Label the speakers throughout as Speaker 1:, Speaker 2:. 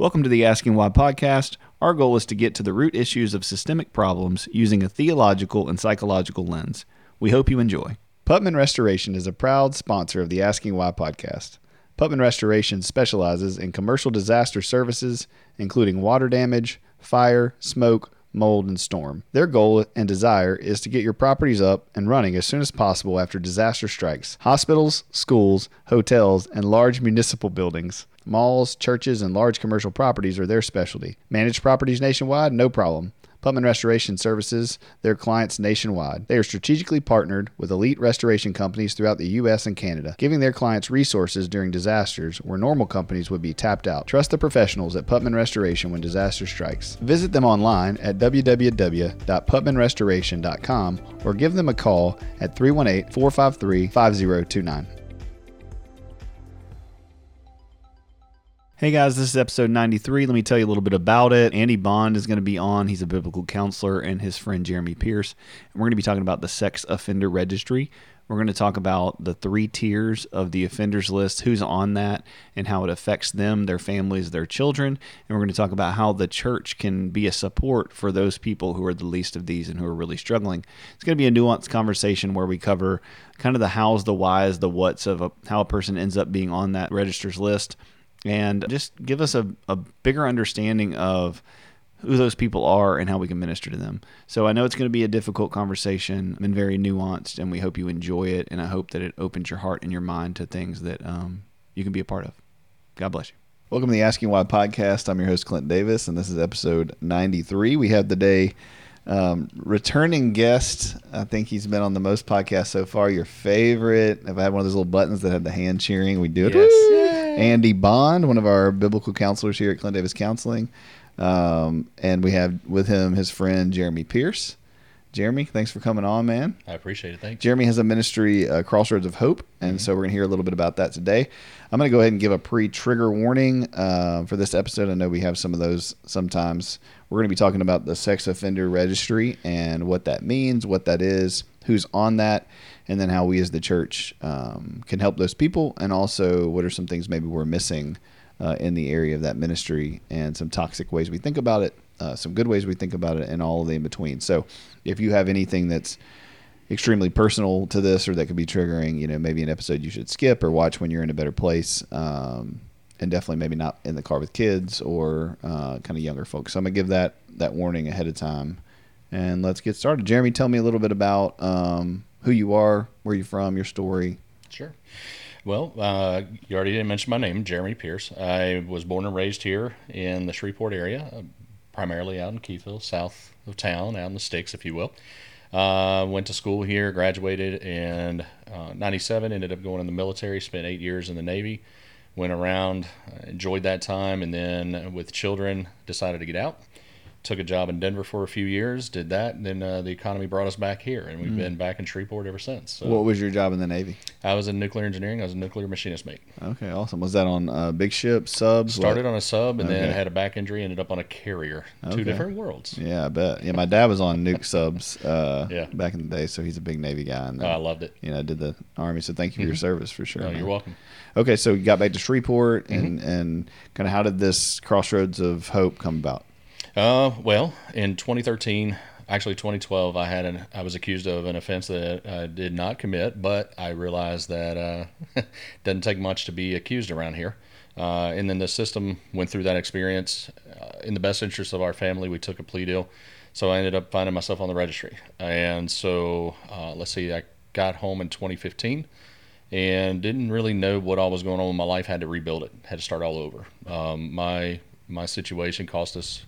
Speaker 1: Welcome to the Asking Why podcast. Our goal is to get to the root issues of systemic problems using a theological and psychological lens. We hope you enjoy. Putman Restoration is a proud sponsor of the Asking Why podcast. Putman Restoration specializes in commercial disaster services, including water damage, fire, smoke, mold, and storm. Their goal and desire is to get your properties up and running as soon as possible after disaster strikes. Hospitals, schools, hotels, and large municipal buildings. Malls, churches, and large commercial properties are their specialty. Managed properties nationwide? No problem. Putman Restoration services their clients nationwide. They are strategically partnered with elite restoration companies throughout the U.S. and Canada, giving their clients resources during disasters where normal companies would be tapped out. Trust the professionals at Putman Restoration when disaster strikes. Visit them online at www.putmanrestoration.com or give them a call at 318 453 5029. Hey guys, this is episode 93. Let me tell you a little bit about it. Andy Bond is going to be on. He's a biblical counselor, and his friend Jeremy Pierce. And we're going to be talking about the sex offender registry. We're going to talk about the three tiers of the offenders list, who's on that, and how it affects them, their families, their children. And we're going to talk about how the church can be a support for those people who are the least of these and who are really struggling. It's going to be a nuanced conversation where we cover kind of the hows, the whys, the whats of a, how a person ends up being on that registers list and just give us a, a bigger understanding of who those people are and how we can minister to them. So I know it's going to be a difficult conversation and very nuanced, and we hope you enjoy it. And I hope that it opens your heart and your mind to things that um, you can be a part of. God bless you. Welcome to the Asking Why podcast. I'm your host, Clint Davis, and this is episode 93. We have the day um, returning guest. I think he's been on the most podcasts so far. Your favorite. If I had one of those little buttons that had the hand cheering, we do it.
Speaker 2: Yes.
Speaker 1: Andy Bond, one of our biblical counselors here at Clint Davis Counseling. Um, and we have with him his friend Jeremy Pierce. Jeremy, thanks for coming on, man.
Speaker 2: I appreciate it. Thanks.
Speaker 1: Jeremy has a ministry, uh, Crossroads of Hope, and mm-hmm. so we're going to hear a little bit about that today. I'm going to go ahead and give a pre-trigger warning uh, for this episode. I know we have some of those sometimes. We're going to be talking about the sex offender registry and what that means, what that is, who's on that, and then how we as the church um, can help those people, and also what are some things maybe we're missing uh, in the area of that ministry, and some toxic ways we think about it, uh, some good ways we think about it, and all of the in between. So, if you have anything that's extremely personal to this or that could be triggering, you know, maybe an episode you should skip or watch when you're in a better place. Um, and definitely maybe not in the car with kids or uh, kind of younger folks. So I'm gonna give that that warning ahead of time, and let's get started. Jeremy, tell me a little bit about um, who you are, where you're from, your story.
Speaker 2: Sure. Well, uh, you already didn't mention my name, Jeremy Pierce. I was born and raised here in the Shreveport area, uh, primarily out in Keithville, south of town, out in the sticks, if you will. Uh, went to school here, graduated in uh, 97, ended up going in the military, spent eight years in the Navy, went around, uh, enjoyed that time, and then with children, decided to get out took a job in Denver for a few years, did that, and then uh, the economy brought us back here, and we've mm. been back in Shreveport ever since.
Speaker 1: So what was your job in the Navy?
Speaker 2: I was in nuclear engineering. I was a nuclear machinist mate.
Speaker 1: Okay, awesome. Was that on uh, big ships, subs?
Speaker 2: Started what? on a sub, and okay. then had a back injury. Ended up on a carrier. Okay. Two different worlds.
Speaker 1: Yeah, I bet. Yeah, my dad was on nuke subs. Uh, yeah. back in the day, so he's a big Navy guy. And
Speaker 2: then, oh, I loved it.
Speaker 1: You know, did the Army. So thank you for your mm-hmm. service for sure.
Speaker 2: Oh, you're welcome.
Speaker 1: Okay, so you got back to Shreveport, and mm-hmm. and kind of how did this crossroads of hope come about?
Speaker 2: Uh, well, in 2013, actually 2012, I had an I was accused of an offense that I did not commit, but I realized that uh, doesn't take much to be accused around here. Uh, and then the system went through that experience. Uh, in the best interest of our family, we took a plea deal. So I ended up finding myself on the registry. And so, uh, let's see, I got home in 2015 and didn't really know what all was going on with my life. Had to rebuild it. Had to start all over. Um, my my situation cost us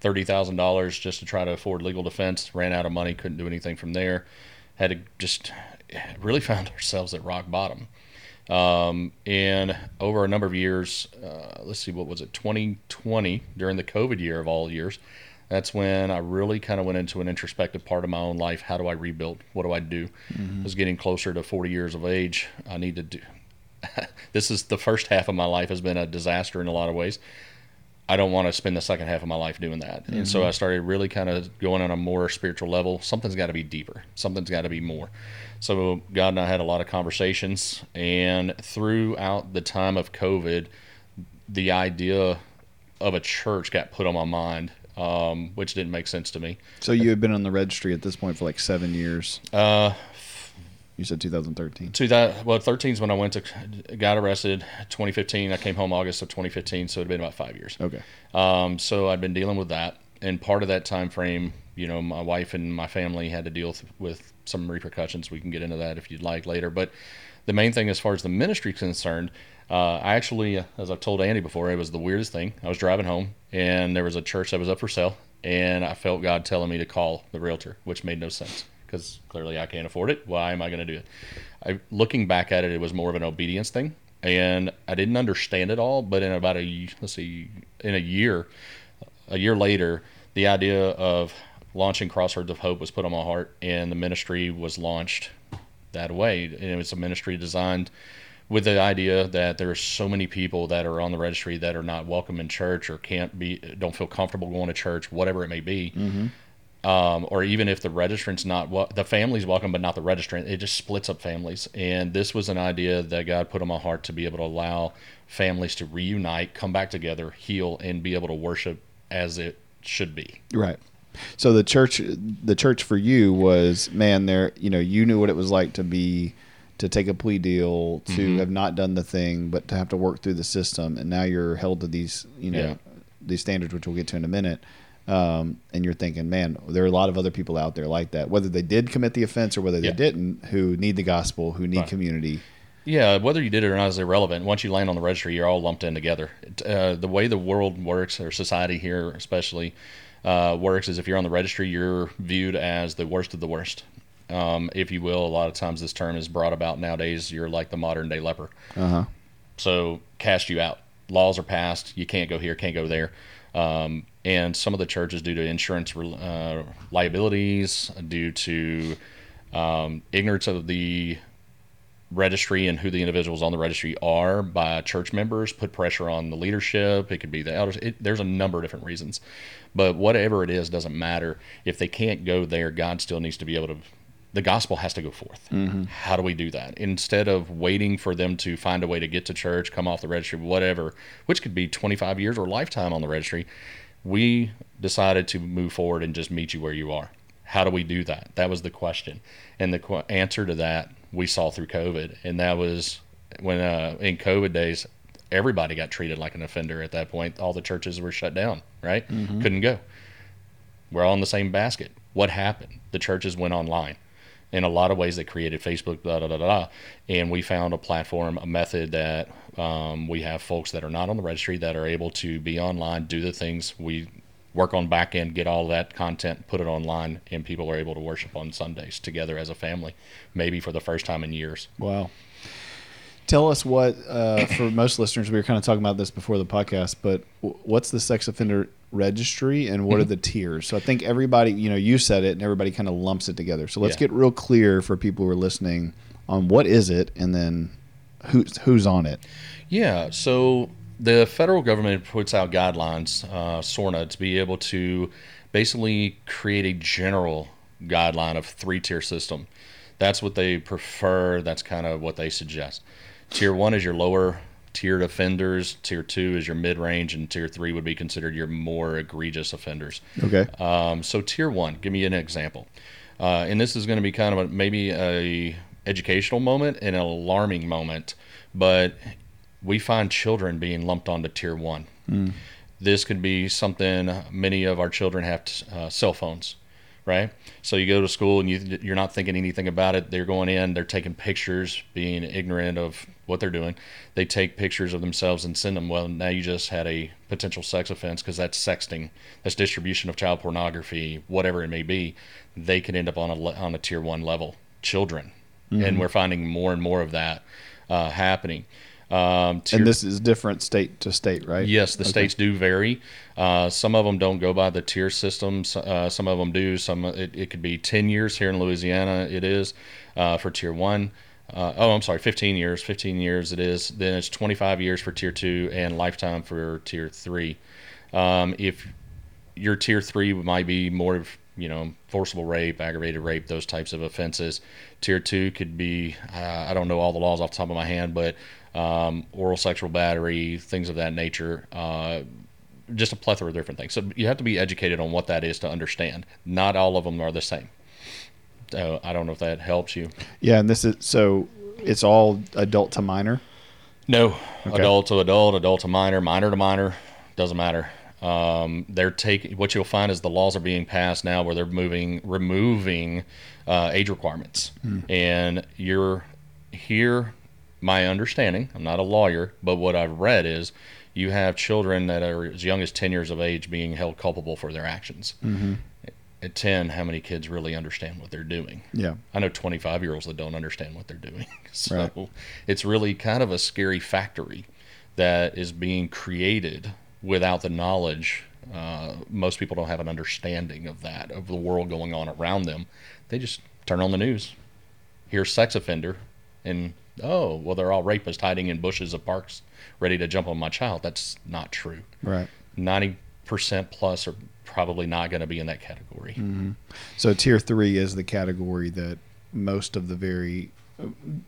Speaker 2: thirty thousand dollars just to try to afford legal defense. Ran out of money, couldn't do anything from there. Had to just really found ourselves at rock bottom. Um, and over a number of years, uh, let's see, what was it, 2020 during the COVID year of all years. That's when I really kind of went into an introspective part of my own life. How do I rebuild? What do I do? Mm-hmm. I was getting closer to 40 years of age. I need to do. this is the first half of my life has been a disaster in a lot of ways. I don't want to spend the second half of my life doing that. Mm-hmm. And so mm-hmm. I started really kind of going on a more spiritual level. Something's got to be deeper. Something's got to be more. So God and I had a lot of conversations, and throughout the time of COVID, the idea of a church got put on my mind, um, which didn't make sense to me.
Speaker 1: So you had been on the registry at this point for like seven years.
Speaker 2: Uh,
Speaker 1: You said 2013.
Speaker 2: Two that well, 13 is when I went to got arrested. 2015, I came home August of 2015, so it'd been about five years.
Speaker 1: Okay.
Speaker 2: Um, so I'd been dealing with that, and part of that time frame, you know, my wife and my family had to deal with, with some repercussions. We can get into that if you'd like later. But the main thing, as far as the ministry concerned, uh, I actually, as I've told Andy before, it was the weirdest thing. I was driving home, and there was a church that was up for sale, and I felt God telling me to call the realtor, which made no sense because clearly I can't afford it. Why am I going to do it? I, looking back at it, it was more of an obedience thing, and I didn't understand it all. But in about a let's see, in a year, a year later, the idea of launching Crossroads of Hope was put on my heart, and the ministry was launched that way. And it was a ministry designed with the idea that there are so many people that are on the registry that are not welcome in church or can't be, don't feel comfortable going to church, whatever it may be. Mm-hmm. Um, or even if the registrant's not wel- the family's welcome, but not the registrant, it just splits up families. And this was an idea that God put on my heart to be able to allow families to reunite, come back together, heal, and be able to worship as it should be.
Speaker 1: Right. So the church, the church for you was man. There, you know, you knew what it was like to be, to take a plea deal, to
Speaker 2: Mm-hmm.
Speaker 1: have not done the thing, but to have to work through the system, and now you're held to these, you know,
Speaker 2: Yeah.
Speaker 1: these standards, which we'll get to in a minute. Um, and you're thinking, man, there are a lot of other people out there like that, whether they did commit the offense or whether they
Speaker 2: Yeah.
Speaker 1: didn't, who need the gospel, who need
Speaker 2: Right.
Speaker 1: community.
Speaker 2: Yeah, whether you did it or not is irrelevant. Once you land on the registry, you're all lumped in together. Uh, the way the world works, or society here especially, uh, works is if you're on the registry, you're viewed as the worst of the worst. Um, if you will, a lot of times this term is brought about nowadays. You're like the modern day leper.
Speaker 1: Uh huh.
Speaker 2: So cast you out. Laws are passed. You can't go here, can't go there. Um, and some of the churches, due to insurance uh, liabilities, due to um, ignorance of the registry and who the individuals on the registry are by church members, put pressure on the leadership. It could be the elders. It, there's a number of different reasons. But whatever it is, doesn't matter. If they can't go there, God still needs to be able to the gospel has to go forth. How do we do that? Instead of waiting for them to find a way to get to church, come off the registry, whatever, which could be 25 years or lifetime on the registry, we decided to move forward and just meet you where you are. How do we do that? That was the question. And the qu- answer to that we saw through COVID. And that was when uh, in COVID days, everybody got treated like an offender at that point. All the churches were shut down, right? Couldn't go we're all in the same basket. What happened? The churches went online. In a lot of ways, they created Facebook, da da da da, and we found a platform, a method that um, we have folks that are not on the registry that are able to be online, do the things we work on back end, get all that content, put it online, and people are able to worship on Sundays together as a family, maybe for the first time in years.
Speaker 1: Wow. Tell us what, uh, for most listeners, we were kind of talking about this before the podcast, but what's the sex offender registry and what are
Speaker 2: Mm-hmm.
Speaker 1: the tiers? So I think everybody, you know, you said it and everybody kind of lumps it together. So let's
Speaker 2: Yeah.
Speaker 1: get real clear for people who are listening on what is it and then who's, who's on it.
Speaker 2: Yeah, so the federal government puts out guidelines, uh, SORNA, to be able to basically create a general guideline of three tier system. That's what they prefer. That's kind of what they suggest. Tier one is your lower tiered offenders. Tier two is your mid range, and tier three would be considered your more egregious offenders.
Speaker 1: Okay.
Speaker 2: Um, so tier one, give me an example. Uh, and this is going to be kind of a, maybe a educational moment and an alarming moment, but we find children being lumped onto tier one. This could be something many of our children have uh, cell phones, right? So you go to school and you, you're not thinking anything about it. They're going in, they're taking pictures, being ignorant of what they're doing. They take pictures of themselves and send them. Well, now you just had a potential sex offense because that's sexting, that's distribution of child pornography, whatever it may be. They could end up on a on a tier one level. Children, and we're finding more and more of that uh, happening. Um,
Speaker 1: and this is different state to state, right?
Speaker 2: Yes, the states do vary. Uh, some of them don't go by the tier systems. Uh, some of them do. Some it, it could be ten years here in Louisiana. It is uh, for tier one. Uh, oh, I'm sorry, 15 years. 15 years it is. Then it's 25 years for tier two and lifetime for tier three. Um, if your tier three might be more of you know forcible rape, aggravated rape, those types of offenses. Tier two could be uh, I don't know all the laws off the top of my hand, but um, oral sexual battery, things of that nature. Uh, just a plethora of different things. So you have to be educated on what that is to understand. Not all of them are the same. I don't know if that helps you.
Speaker 1: Yeah, and this is so it's all adult to minor.
Speaker 2: No, adult to adult, adult to minor, minor to minor, doesn't matter. Um, they're taking what you'll find is the laws are being passed now where they're moving, removing uh, age requirements, and you're here. My understanding, I'm not a lawyer, but what I've read is you have children that are as young as 10 years of age being held culpable for their actions. At 10, how many kids really understand what they're doing?
Speaker 1: Yeah.
Speaker 2: I know 25 year olds that don't understand what they're doing. So
Speaker 1: Right.
Speaker 2: it's really kind of a scary factory that is being created without the knowledge. Uh, most people don't have an understanding of that, of the world going on around them. They just turn on the news, hear sex offender, and oh, well, they're all rapists hiding in bushes of parks ready to jump on my child. That's not true.
Speaker 1: Right.
Speaker 2: 90% plus are probably not going to be in that category. Mm-hmm.
Speaker 1: So tier three is the category that most of the very,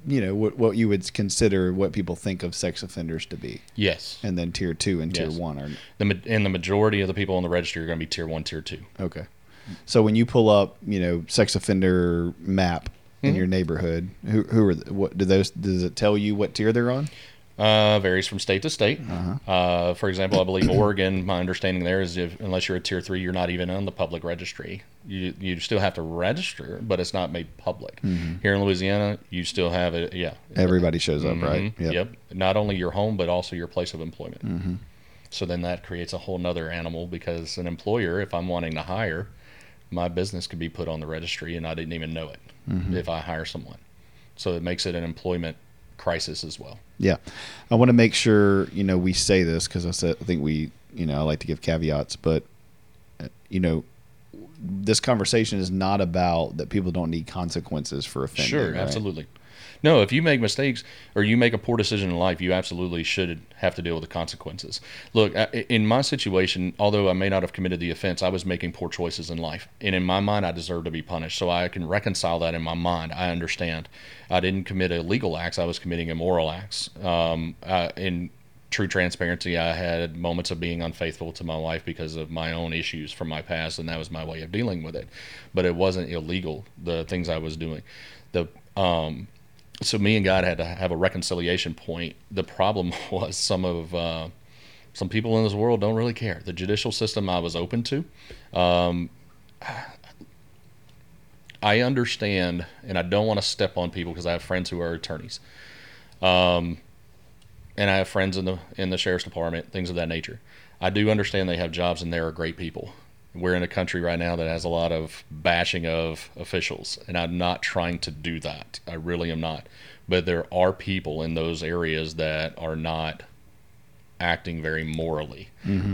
Speaker 1: you know, what what you would consider what people think of sex offenders to be,
Speaker 2: Yes.
Speaker 1: and then tier two and tier
Speaker 2: Yes.
Speaker 1: one are
Speaker 2: The, and the majority of the people on the registry are going to be tier one, tier two.
Speaker 1: okay. So when you pull up, you know, sex offender map in hmm? your neighborhood, who who are the, what do those does it tell you what tier they're on?
Speaker 2: Uh, varies from state to state. uh for example, I believe Oregon. My understanding there is if unless you're a tier three, you're not even on the public registry. You you still have to register, but it's not made public. Here in Louisiana, you still have it. Yeah,
Speaker 1: Everybody shows up, right?
Speaker 2: Mhm. Yep. Not only your home, but also your place of employment. So then that creates a whole nother animal because an employer, if I'm wanting to hire, my business could be put on the registry and I didn't even know it if I hire someone. So it makes it an employment crisis as well.
Speaker 1: Yeah, I want to make sure you know we say this because I said I think we you know I like to give caveats, but uh, you know this conversation is not about that people don't need consequences for offending.
Speaker 2: Sure,
Speaker 1: right?
Speaker 2: absolutely. No, if you make mistakes or you make a poor decision in life, you absolutely should have to deal with the consequences. Look, in my situation, although I may not have committed the offense, I was making poor choices in life. And in my mind, I deserve to be punished. So I can reconcile that in my mind. I understand. I didn't commit illegal acts, I was committing immoral acts. Um, in true transparency, I had moments of being unfaithful to my wife because of my own issues from my past, and that was my way of dealing with it. But it wasn't illegal, the things I was doing. The um, so me and God had to have a reconciliation point. The problem was some of uh, some people in this world don't really care. The judicial system I was open to. Um, I understand, and I don't want to step on people because I have friends who are attorneys, um, and I have friends in the in the sheriff's department, things of that nature. I do understand they have jobs and they are great people. We're in a country right now that has a lot of bashing of officials, and I'm not trying to do that. I really am not. But there are people in those areas that are not acting very morally.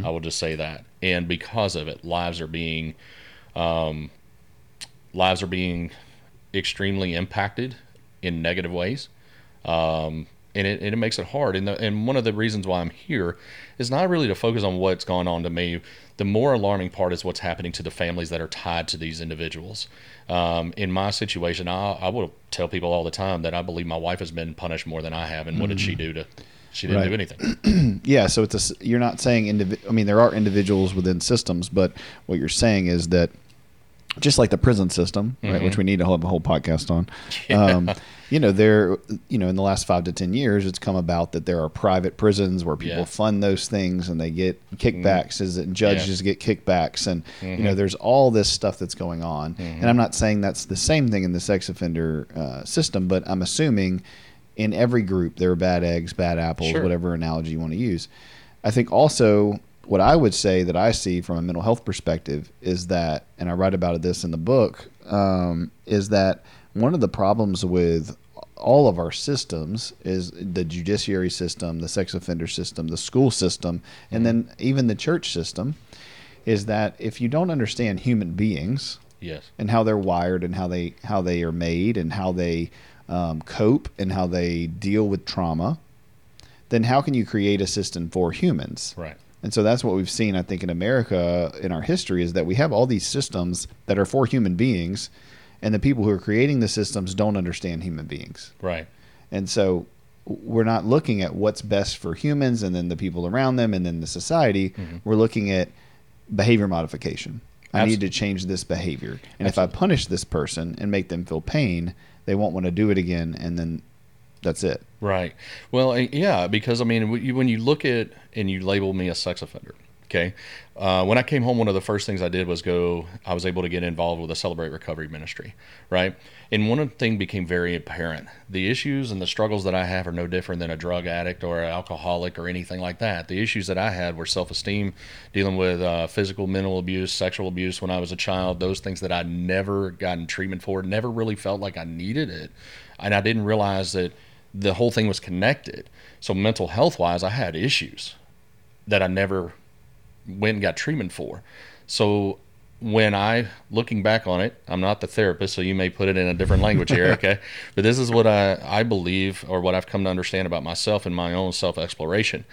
Speaker 2: I will just say that, and because of it, lives are being um, lives are being extremely impacted in negative ways. Um, and it, and it makes it hard. And, the, and one of the reasons why I'm here is not really to focus on what's gone on to me. The more alarming part is what's happening to the families that are tied to these individuals. Um, in my situation, I, I will tell people all the time that I believe my wife has been punished more than I have. And what did she do to? She didn't
Speaker 1: Right.
Speaker 2: do anything.
Speaker 1: Yeah, so it's a you're not saying indivi- I mean there are individuals within systems, but what you're saying is that just like the prison system, right, which we need to have a whole podcast on. Um, you know, there, you know, in the last five to ten years, it's come about that there are private prisons where people
Speaker 2: Yeah.
Speaker 1: fund those things and they get kickbacks, is and judges get kickbacks, and you know, there's all this stuff that's going on. And I'm not saying that's the same thing in the sex offender uh, system, but I'm assuming in every group there are bad eggs, bad apples,
Speaker 2: Sure.
Speaker 1: whatever analogy you want to use. I think also what I would say that I see from a mental health perspective is that, and I write about this in the book, um, is that one of the problems with all of our systems is the judiciary system, the sex offender system, the school system, and then even the church system, is that if you don't understand human beings,
Speaker 2: Yes.
Speaker 1: and how they're wired and how they how they are made and how they um, cope and how they deal with trauma, then how can you create a system for humans?
Speaker 2: Right.
Speaker 1: And so that's what we've seen, I think, in America in our history is that we have all these systems that are for human beings, and the people who are creating the systems don't understand human beings.
Speaker 2: Right.
Speaker 1: And so we're not looking at what's best for humans and then the people around them and then the society.
Speaker 2: Mm-hmm.
Speaker 1: We're looking at behavior modification. I need to change this behavior. And if I punish this person and make them feel pain, they won't want to do it again. And then that's it.
Speaker 2: Right. Well, yeah, because I mean, when you- look at and you label me a sex offender, okay. Uh, when I came home, one of the first things I did was go. I was able to get involved with a Celebrate Recovery ministry, right? And one thing became very apparent: the issues and the struggles that I have are no different than a drug addict or an alcoholic or anything like that. The issues that I had were self-esteem, dealing with uh, physical, mental abuse, sexual abuse when I was a child. Those things that I'd never gotten treatment for, never really felt like I needed it, and I didn't realize that the whole thing was connected. So mental health wise, I had issues that I never went and got treatment for. So when I looking back on it, I'm not the therapist, so you may put it in a different language here, okay? But this is what I, I believe or what I've come to understand about myself and my own self exploration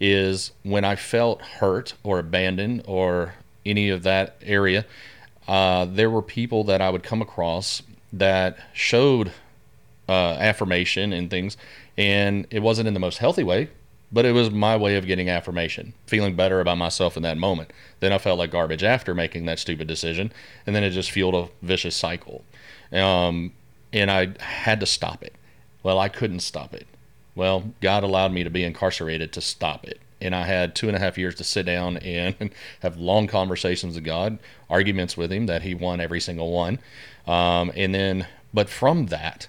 Speaker 2: is when I felt hurt or abandoned or any of that area, uh, there were people that I would come across that showed uh, affirmation and things, and it wasn't in the most healthy way, but it was my way of getting affirmation, feeling better about myself in that moment. Then I felt like garbage after making that stupid decision, and then it just fueled a vicious cycle. Um, and I had to stop it. Well, I couldn't stop it. Well, God allowed me to be incarcerated to stop it. And I had two and a half years to sit down and have long conversations with God, arguments with Him that He won every single one. Um, and then, but from that,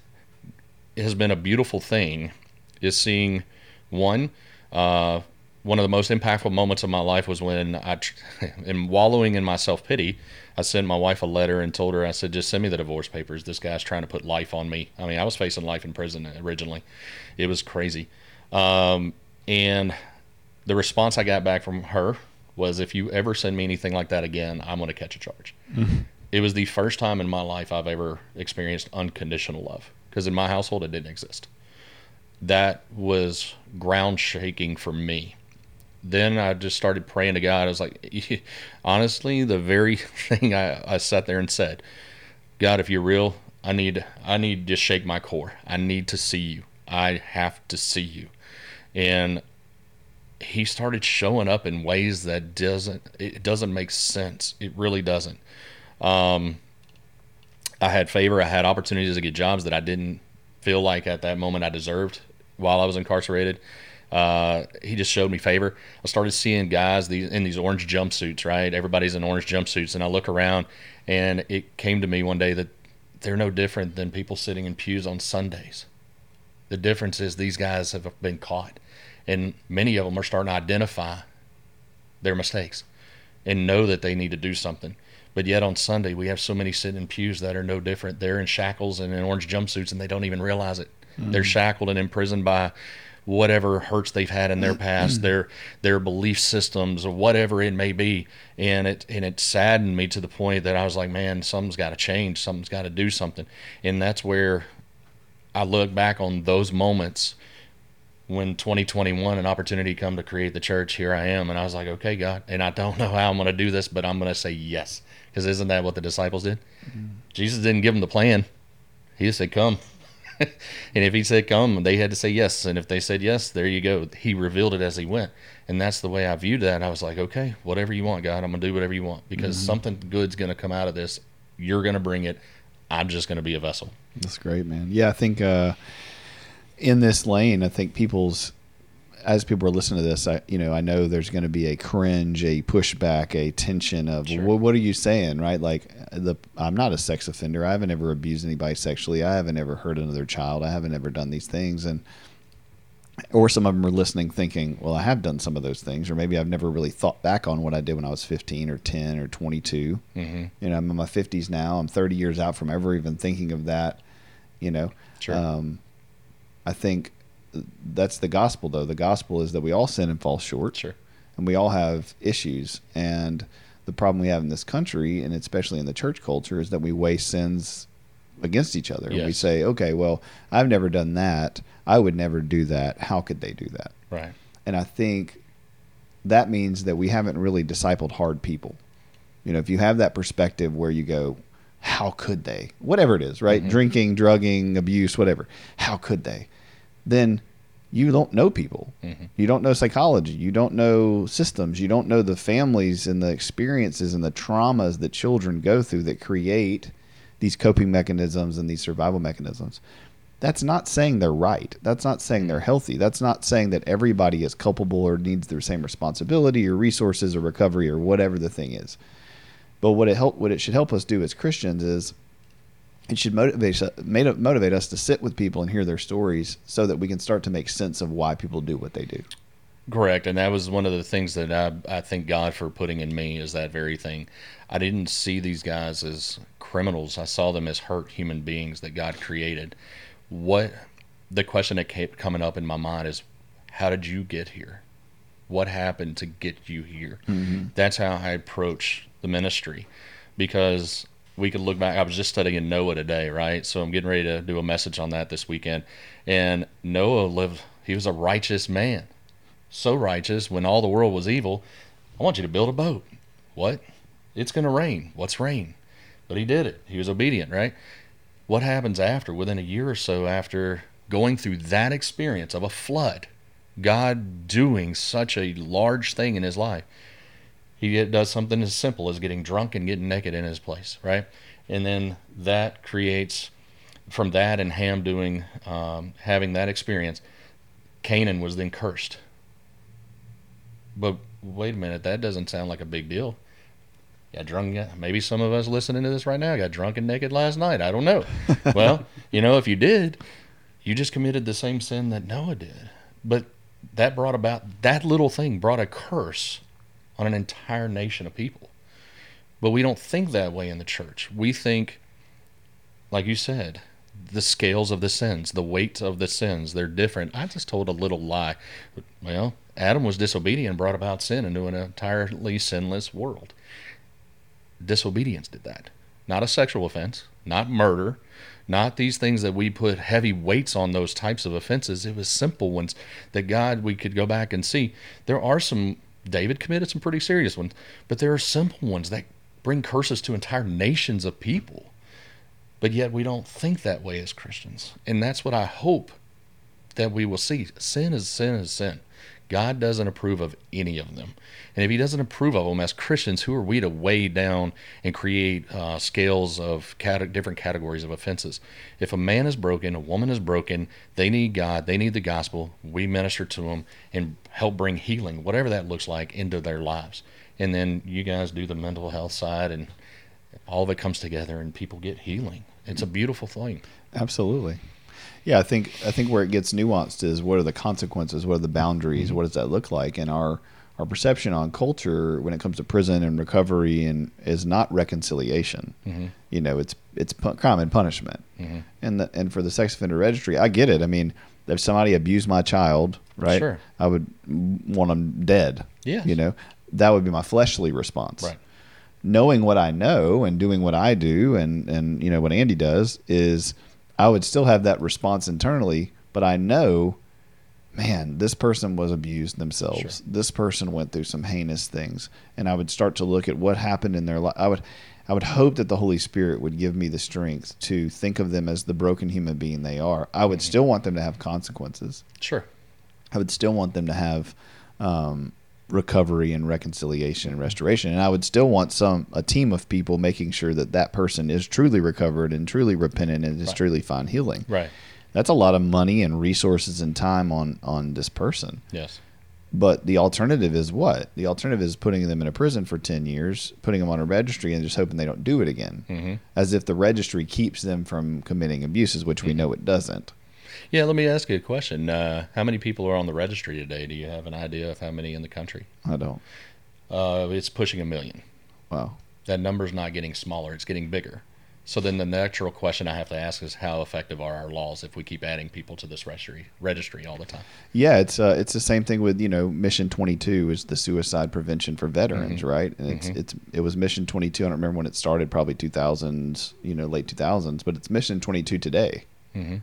Speaker 2: has been a beautiful thing is seeing one uh, one of the most impactful moments of my life was when I am wallowing in my self-pity I sent my wife a letter and told her I said just send me the divorce papers. This guy's trying to put life on me. I mean I was facing life in prison originally. It was crazy. Um, and the response I got back from her was if you ever send me anything like that again I'm going to catch a charge. It was the first time in my life I've ever experienced unconditional love because in my household it didn't exist. That was ground shaking for me. Then I just started praying to God. I was like, honestly, the very thing I, I sat there and said, God, if you're real, I need I need to shake my core. I need to see you. I have to see you. And he started showing up in ways that doesn't it doesn't make sense. It really doesn't. Um, I had favor. I had opportunities to get jobs that I didn't feel like at that moment I deserved while I was incarcerated. Uh, he just showed me favor. I started seeing guys these in these orange jumpsuits. Right, everybody's in orange jumpsuits, and I look around, and it came to me one day that they're no different than people sitting in pews on Sundays. The difference is these guys have been caught, and many of them are starting to identify their mistakes and know that they need to do something. But yet on Sunday, we have so many sitting in pews that are no different. They're in shackles and in orange jumpsuits, and they don't even realize it. Mm-hmm. They're shackled and imprisoned by whatever hurts they've had in their mm-hmm. past, their their belief systems, or whatever it may be. And it and it saddened me to the point that I was like, man, something's got to change. Something's got to do something. And that's where I look back on those moments when 2021 an opportunity come to create the church here i am and i was like okay god and i don't know how i'm going to do this but i'm going to say yes because isn't that what the disciples did? Jesus didn't give them the plan. He just said come. And if he said come they had to say yes. And if they said yes there you go. He revealed it as he went. And that's the way i viewed that. I was like okay whatever you want god. I'm going to do whatever you want. Because something good's going to come out of this. You're going to bring it. I'm just going to be a vessel.
Speaker 1: That's great, man. Yeah, I think uh, in this lane, I think people's as people are listening to this, I you know I know there's going to be a cringe, a pushback, a tension of
Speaker 2: Sure.
Speaker 1: well, what are you saying, right? Like the I'm not a sex offender. I haven't ever abused anybody sexually. I haven't ever hurt another child. I haven't ever done these things, and or some of them are listening thinking, well, I have done some of those things, or maybe I've never really thought back on what I did when I was 15 or 10 or 22.
Speaker 2: mm-hmm.
Speaker 1: You know, I'm in my 50s now. I'm 30 years out from ever even thinking of that. You know,
Speaker 2: Sure.
Speaker 1: um, I think that's the gospel, though. The gospel is that we all sin and fall short,
Speaker 2: sure
Speaker 1: and we all have issues. And the problem we have in this country, and especially in the church culture, is that we weigh sins against each other. We say, okay, well, I've never done that. I would never do that. How could they do that?
Speaker 2: right
Speaker 1: And I think that means that we haven't really discipled hard people. You know, if you have that perspective where you go, how could they? Whatever it is, right?
Speaker 2: Mhm.
Speaker 1: Drinking, drugging, abuse, whatever. How could they? Then you don't know people. Mm-hmm. You don't know psychology. You don't know systems. You don't know the families and the experiences and the traumas that children go through that create these coping mechanisms and these survival mechanisms. That's not saying they're right. That's not saying mm-hmm. they're healthy. That's not saying that everybody is culpable or needs the same responsibility or resources or recovery or whatever the thing is. But what it help what it should help us do as Christians is it should motivate us- made- motivate us to sit with people and hear their stories so that we can start to make sense of why people do what they do.
Speaker 2: Correct, and that was one of the things that I I thank God for putting in me is that very thing. I didn't see these guys as criminals. I saw them as hurt human beings that God created. What the question that kept coming up in my mind is, how did you get here? What happened to get you here? Mm-hmm. That's how I approach the ministry, because we could look back. I was just studying Noah today, right? So I'm getting ready to do a message on that this weekend. And Noah lived; he was a righteous man so righteous when all the world was evil. I want you to build a boat. What? It's going to rain. What's rain? But he did it. He was obedient, right? What happens after, within a year or so after going through that experience of a flood, God doing such a large thing in his life? He does something as simple as getting drunk and getting naked in his place, right? And then that creates, from that and Ham doing, um, having that experience, Canaan was then cursed. But wait a minute, that doesn't sound like a big deal. Got drunk. Maybe some of us listening to this right now got drunk and naked last night. I don't know. well, you know, if you did, you just committed the same sin that Noah did. But that brought about that little thing brought a curse on an entire nation of people. But we don't think that way in the church. We think, like you said, the scales of the sins, the weight of the sins, they're different. I just told a little lie. Well, Adam was disobedient and brought about sin into an entirely sinless world. Disobedience did that. Not a sexual offense, not murder, not these things that we put heavy weights on those types of offenses. It was simple ones that God, we could go back and see. There are some, David committed some pretty serious ones, but there are simple ones that bring curses to entire nations of people. But yet we don't think that way as Christians. And that's what I hope that we will see. Sin is sin is sin. God doesn't approve of any of them. And if He doesn't approve of them as Christians, who are we to weigh down and create uh, scales of cate- different categories of offenses? If a man is broken, a woman is broken, they need God, they need the gospel, we minister to them and help bring healing, whatever that looks like, into their lives. And then you guys do the mental health side, and all of it comes together, and people get healing. It's a beautiful thing.
Speaker 1: Absolutely. Yeah, I think I think where it gets nuanced is what are the consequences, what are the boundaries, mm-hmm. what does that look like, and our our perception on culture when it comes to prison and recovery and is not reconciliation. Mm-hmm. You know, it's it's pu- crime and punishment. Mm-hmm. And the, and for the sex offender registry, I get it. I mean, if somebody abused my child, right?
Speaker 2: Sure.
Speaker 1: I would want them dead.
Speaker 2: Yeah.
Speaker 1: You know, that would be my fleshly response
Speaker 2: Right.
Speaker 1: knowing what I know and doing what I do and and you know what Andy does is I would still have that response internally, but I know man, this person was abused themselves.
Speaker 2: Sure.
Speaker 1: This person went through some heinous things and I would start to look at what happened in their life. I would I would hope that the Holy Spirit would give me the strength to think of them as the broken human being they are. I would still want them to have consequences.
Speaker 2: Sure.
Speaker 1: I would still want them to have um, recovery and reconciliation and restoration, and I would still want some a team of people making sure that that person is truly recovered and truly repentant and is
Speaker 2: Right.
Speaker 1: truly find healing.
Speaker 2: Right.
Speaker 1: That's a lot of money and resources and time on on this person.
Speaker 2: Yes.
Speaker 1: But the alternative is what? The alternative is putting them in a prison for 10 years, putting them on a registry, and just hoping they don't do it again.
Speaker 2: hmm
Speaker 1: As if the registry keeps them from committing abuses, which we know it doesn't.
Speaker 2: Yeah, let me ask you a question. Uh, how many people are on the registry today? Do you have an idea of how many in the country?
Speaker 1: I don't.
Speaker 2: Uh, it's pushing a million.
Speaker 1: Wow.
Speaker 2: That number's not getting smaller; it's getting bigger. So then, the natural question I have to ask is, how effective are our laws if we keep adding people to this registry registry all the time?
Speaker 1: Yeah, it's uh, it's the same thing with you know Mission Twenty Two is the suicide prevention for veterans, right? And it's
Speaker 2: Mhm.
Speaker 1: it's it was Mission Twenty Two. I don't remember when it started, probably two thousands, you know, late two thousands. But it's Mission Twenty Two today.
Speaker 2: Mhm.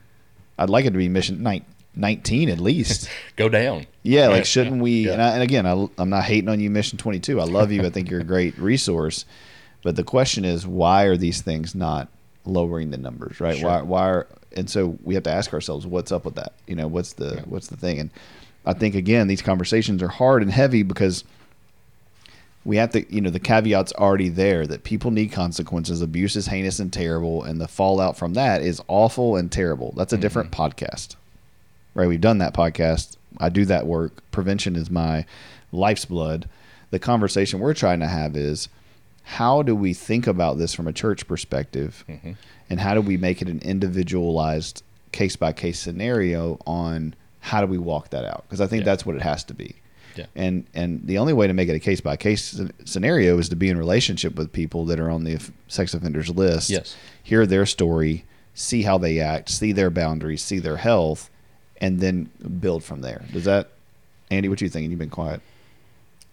Speaker 1: I'd like it to be Mission nine, 19 at least.
Speaker 2: Go down.
Speaker 1: Yeah, like shouldn't
Speaker 2: yeah,
Speaker 1: we?
Speaker 2: yeah.
Speaker 1: And, I, and again, I, I'm not hating on you, Mission 22. I love you. I think you're a great resource. But the question is, why are these things not lowering the numbers, right?
Speaker 2: Sure.
Speaker 1: Why why are, and so we have to ask ourselves what's up with that? You know, what's the what's the thing? And I think again these conversations are hard and heavy because we have to, you know, the caveat's already there that people need consequences. Abuse is heinous and terrible, and the fallout from that is awful and terrible. That's a mm-hmm. different podcast, right? We've done that podcast. I do that work. Prevention is my life's blood. The conversation we're trying to have is how do we think about this from a church perspective, mm-hmm. and how do we make it an individualized case by case scenario on how do we walk that out? Because I think
Speaker 2: Yeah.
Speaker 1: that's what it has to be.
Speaker 2: Yeah.
Speaker 1: And and the only way to make it a case by case scenario is to be in relationship with people that are on the sex offenders list.
Speaker 2: Yes.
Speaker 1: Hear their story, see how they act, see their boundaries, see their health, and then build from there. Does that, Andy? What you thinking? You've been quiet.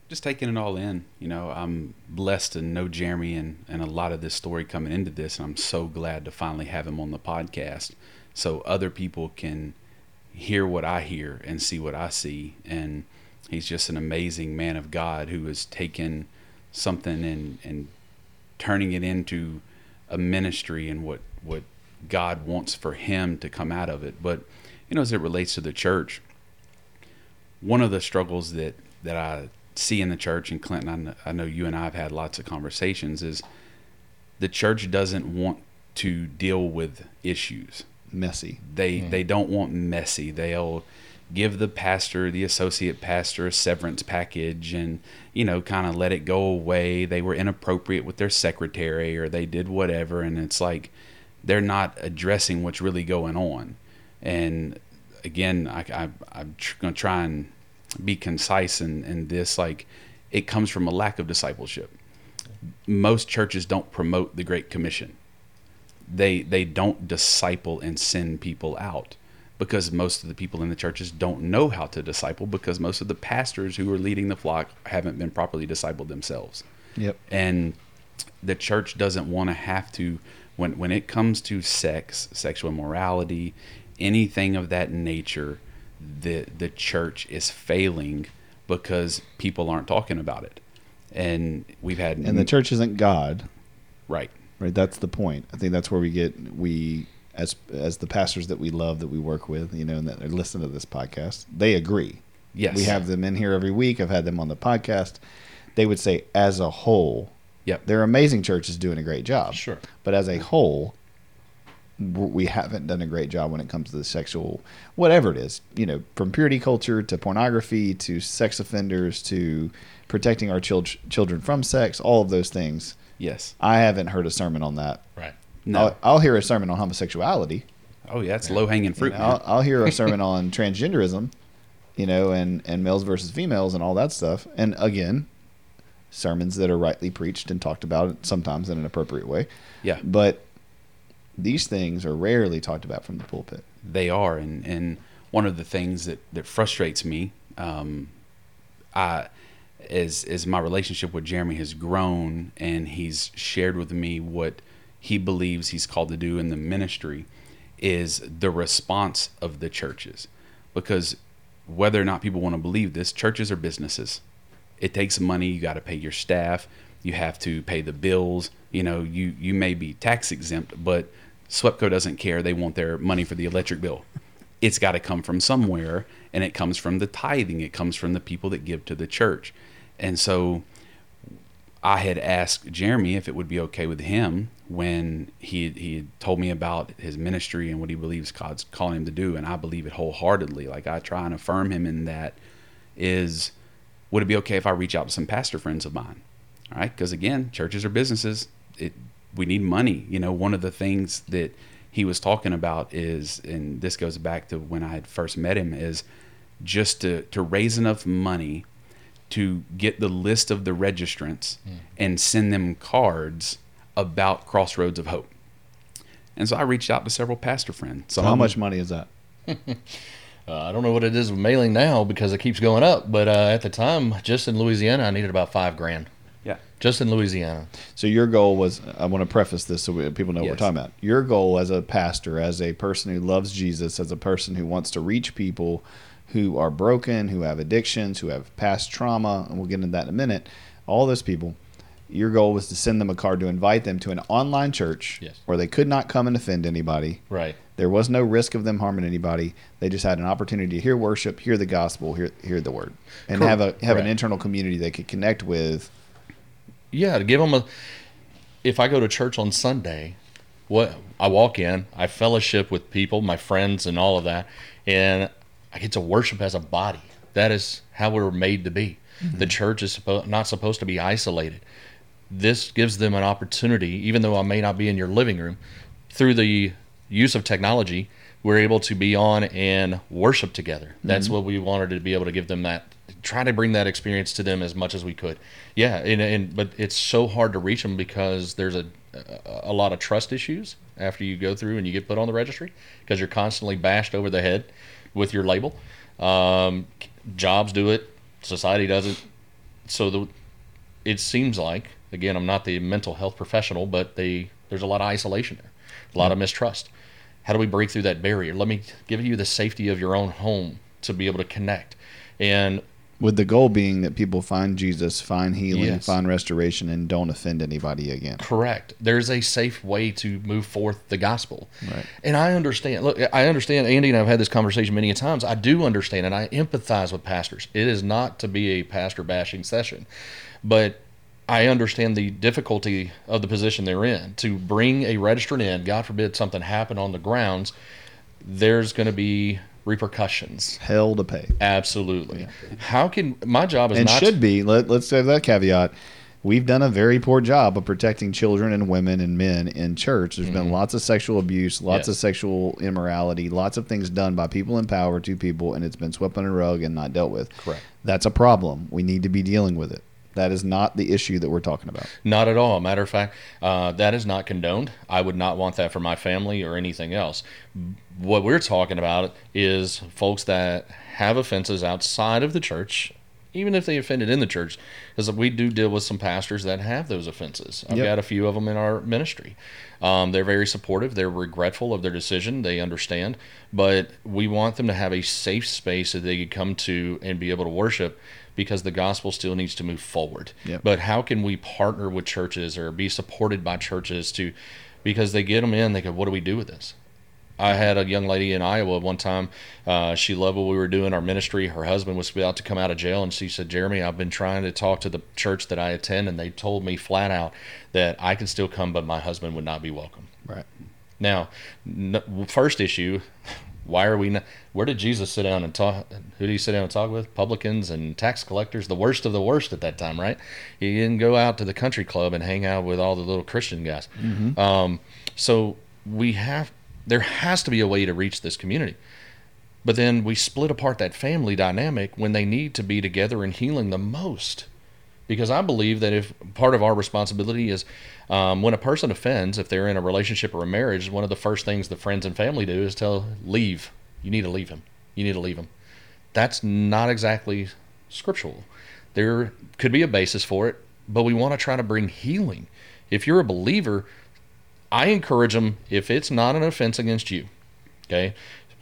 Speaker 3: just taking it all in. You know, I'm blessed to know Jeremy and, and a lot of this story coming into this, and I'm so glad to finally have him on the podcast so other people can hear what I hear and see what I see. And he's just an amazing man of God who has taken something and, and turning it into a ministry and what, what God wants for him to come out of it. But, you know, as it relates to the church, one of the struggles that that I see in the church, and Clinton, I know, I know you and I have had lots of conversations, is the church doesn't want to deal with issues.
Speaker 1: Messy.
Speaker 3: They mm-hmm. they don't want messy. They'll give the pastor, the associate pastor, a severance package, and you know, kind of let it go away. They were inappropriate with their secretary, or they did whatever, and it's like they're not addressing what's really going on. And again, I, I'm tr- going to try and be concise in, in this. Like, it comes from a lack of discipleship. Most churches don't promote the Great Commission. They they don't disciple and send people out because most of the people in the churches don't know how to disciple because most of the pastors who are leading the flock haven't been properly discipled themselves
Speaker 1: Yep.
Speaker 3: and the church doesn't want to have to when when it comes to sex sexual immorality anything of that nature the the church is failing because people aren't talking about it and we've had
Speaker 1: And the church isn't God,
Speaker 3: right
Speaker 1: right? That's the point. I think that's where we get we as as the pastors that we love that we work with, you know, and that listen to this podcast. They agree.
Speaker 3: yes
Speaker 1: We have them in here every week. I've had them on the podcast. They would say, as a whole,
Speaker 3: Yep.
Speaker 1: they're amazing churches doing a great job.
Speaker 2: Sure.
Speaker 1: But as a whole, we haven't done a great job when it comes to the sexual, whatever it is, you know, from purity culture to pornography to sex offenders to protecting our chil- children from sex, all of those things.
Speaker 3: yes
Speaker 1: I haven't heard a sermon on that.
Speaker 2: Right.
Speaker 3: No
Speaker 1: I'll, I'll hear a sermon on homosexuality.
Speaker 3: oh yeah it's low hanging fruit
Speaker 1: You know, I'll, I'll hear a sermon on transgenderism, you know, and, and males versus females and all that stuff. And again, sermons that are rightly preached and talked about sometimes in an appropriate way.
Speaker 3: yeah
Speaker 1: But these things are rarely talked about from the pulpit.
Speaker 3: they are and and one of the things that that frustrates me um i is is my relationship with jeremy has grown and he's shared with me what he believes he's called to do in the ministry is the response of the churches. Because whether or not people want to believe this churches are businesses. It takes money you got to pay your staff you have to pay the bills you know you you may be tax exempt but swepco doesn't care they want their money for the electric bill. It's got to come from somewhere and it comes from the tithing it comes from the people that give to the church. And so I had asked Jeremy if it would be okay with him when he he told me about his ministry and what he believes God's calling him to do, and I believe it wholeheartedly. Like I try and affirm him in that. Is would it be okay if I reach out to some pastor friends of mine? All right, because again, churches are businesses. It we need money. You know, one of the things that he was talking about is, and this goes back to when I had first met him, is just to to raise enough money to get the list of the registrants hmm. and send them cards about Crossroads of Hope. And so I reached out to several pastor friends.
Speaker 1: So
Speaker 3: Some
Speaker 1: how much money is that?
Speaker 2: Uh, I don't know what it is with mailing now because it keeps going up. But uh, at the time, just in Louisiana, I needed about five grand.
Speaker 3: Yeah.
Speaker 2: Just in Louisiana.
Speaker 1: So your goal was I want to preface this so we, people know what we're talking about. Your goal as a pastor, as a person who loves Jesus, as a person who wants to reach people who are broken, who have addictions, who have past trauma, and we'll get into that in a minute. All those people, your goal was to send them a card to invite them to an online church
Speaker 2: Yes.
Speaker 1: where they could not come and offend anybody.
Speaker 2: Right.
Speaker 1: There was no risk of them harming anybody. They just had an opportunity to hear worship, hear the gospel, hear hear the word, and
Speaker 2: Cor-
Speaker 1: have a have an internal community they could connect with.
Speaker 2: Yeah, to give them a. If I go to church on Sunday, what I walk in, I fellowship with people, my friends, and all of that, and I get to worship as a body. That is how we're made to be. Mm-hmm. The church is not supposed to be isolated. This gives them an opportunity, even though I may not be in your living room, through the use of technology, we're able to be on and worship together. That's what we wanted to be able to give them that, try to bring that experience to them as much as we could. Yeah, and, and but it's so hard to reach them because there's a a lot of trust issues after you go through and you get put on the registry because you're constantly bashed over the head with your label. Um, jobs do it, society doesn't. So the it seems like again i'm not the mental health professional but they there's a lot of isolation there a lot of hmm. mistrust. How do we break through that barrier? Let me give you the safety of your own home to be able to connect. And
Speaker 1: With the goal being that people find Jesus, find healing,
Speaker 2: Yes.
Speaker 1: find restoration, and don't offend anybody again.
Speaker 2: correct. There's a safe way to move forth the gospel.
Speaker 1: Right.
Speaker 2: and i understand look i understand andy and i've had this conversation many a times. I do understand and i empathize with pastors. It is not to be a pastor bashing session but I understand the difficulty of the position they're in. To bring a registrant in, God forbid something happened on the grounds, there's going to be repercussions.
Speaker 1: Hell to pay.
Speaker 2: Absolutely. How can my job is
Speaker 1: and
Speaker 2: not
Speaker 1: should be. Let, let's say that caveat. We've done a very poor job of protecting children and women and men in church. There's been lots of sexual abuse, lots
Speaker 2: Mm-hmm. Yes.
Speaker 1: of sexual immorality, lots of things done by people in power to people, and it's been swept under the rug and not dealt with.
Speaker 2: Correct.
Speaker 1: That's a problem. We need to be dealing with it. That is not the issue that we're talking about.
Speaker 2: Not at all. Matter of fact, uh, that is not condoned. I would not want that for my family or anything else. What we're talking about is folks that have offenses outside of the church, even if they offended in the church, because we do deal with some pastors that have those offenses. I've
Speaker 1: Yep.
Speaker 2: got a few of them in our ministry. Um, they're very supportive. They're regretful of their decision. They understand, but we want them to have a safe space that they could come to and be able to worship because the gospel still needs to move forward.
Speaker 1: Yep.
Speaker 2: But how can we partner with churches or be supported by churches to, because they get them in, they go, what do we do with this? I had a young lady in Iowa one time. Uh, she loved what we were doing, our ministry. Her husband was about to come out of jail, and she said, Jeremy, I've been trying to talk to the church that I attend, and they told me flat out that I can still come, but my husband would not be welcome.
Speaker 1: Right.
Speaker 2: Now, n- first issue, why are we not? Where did Jesus sit down and talk? Who did he sit down and talk with? Publicans and tax collectors, the worst of the worst at that time, right? He didn't go out to the country club and hang out with all the little Christian guys. Um, so we have, there has to be a way to reach this community. But then we split apart that family dynamic when they need to be together and healing the most because I believe that if part of our responsibility is um, when a person offends, if they're in a relationship or a marriage, one of the first things the friends and family do is tell leave. You need to leave him. You need to leave him. That's not exactly scriptural. There could be a basis for it, but we want to try to bring healing. If you're a believer, I encourage them if it's not an offense against you. Okay,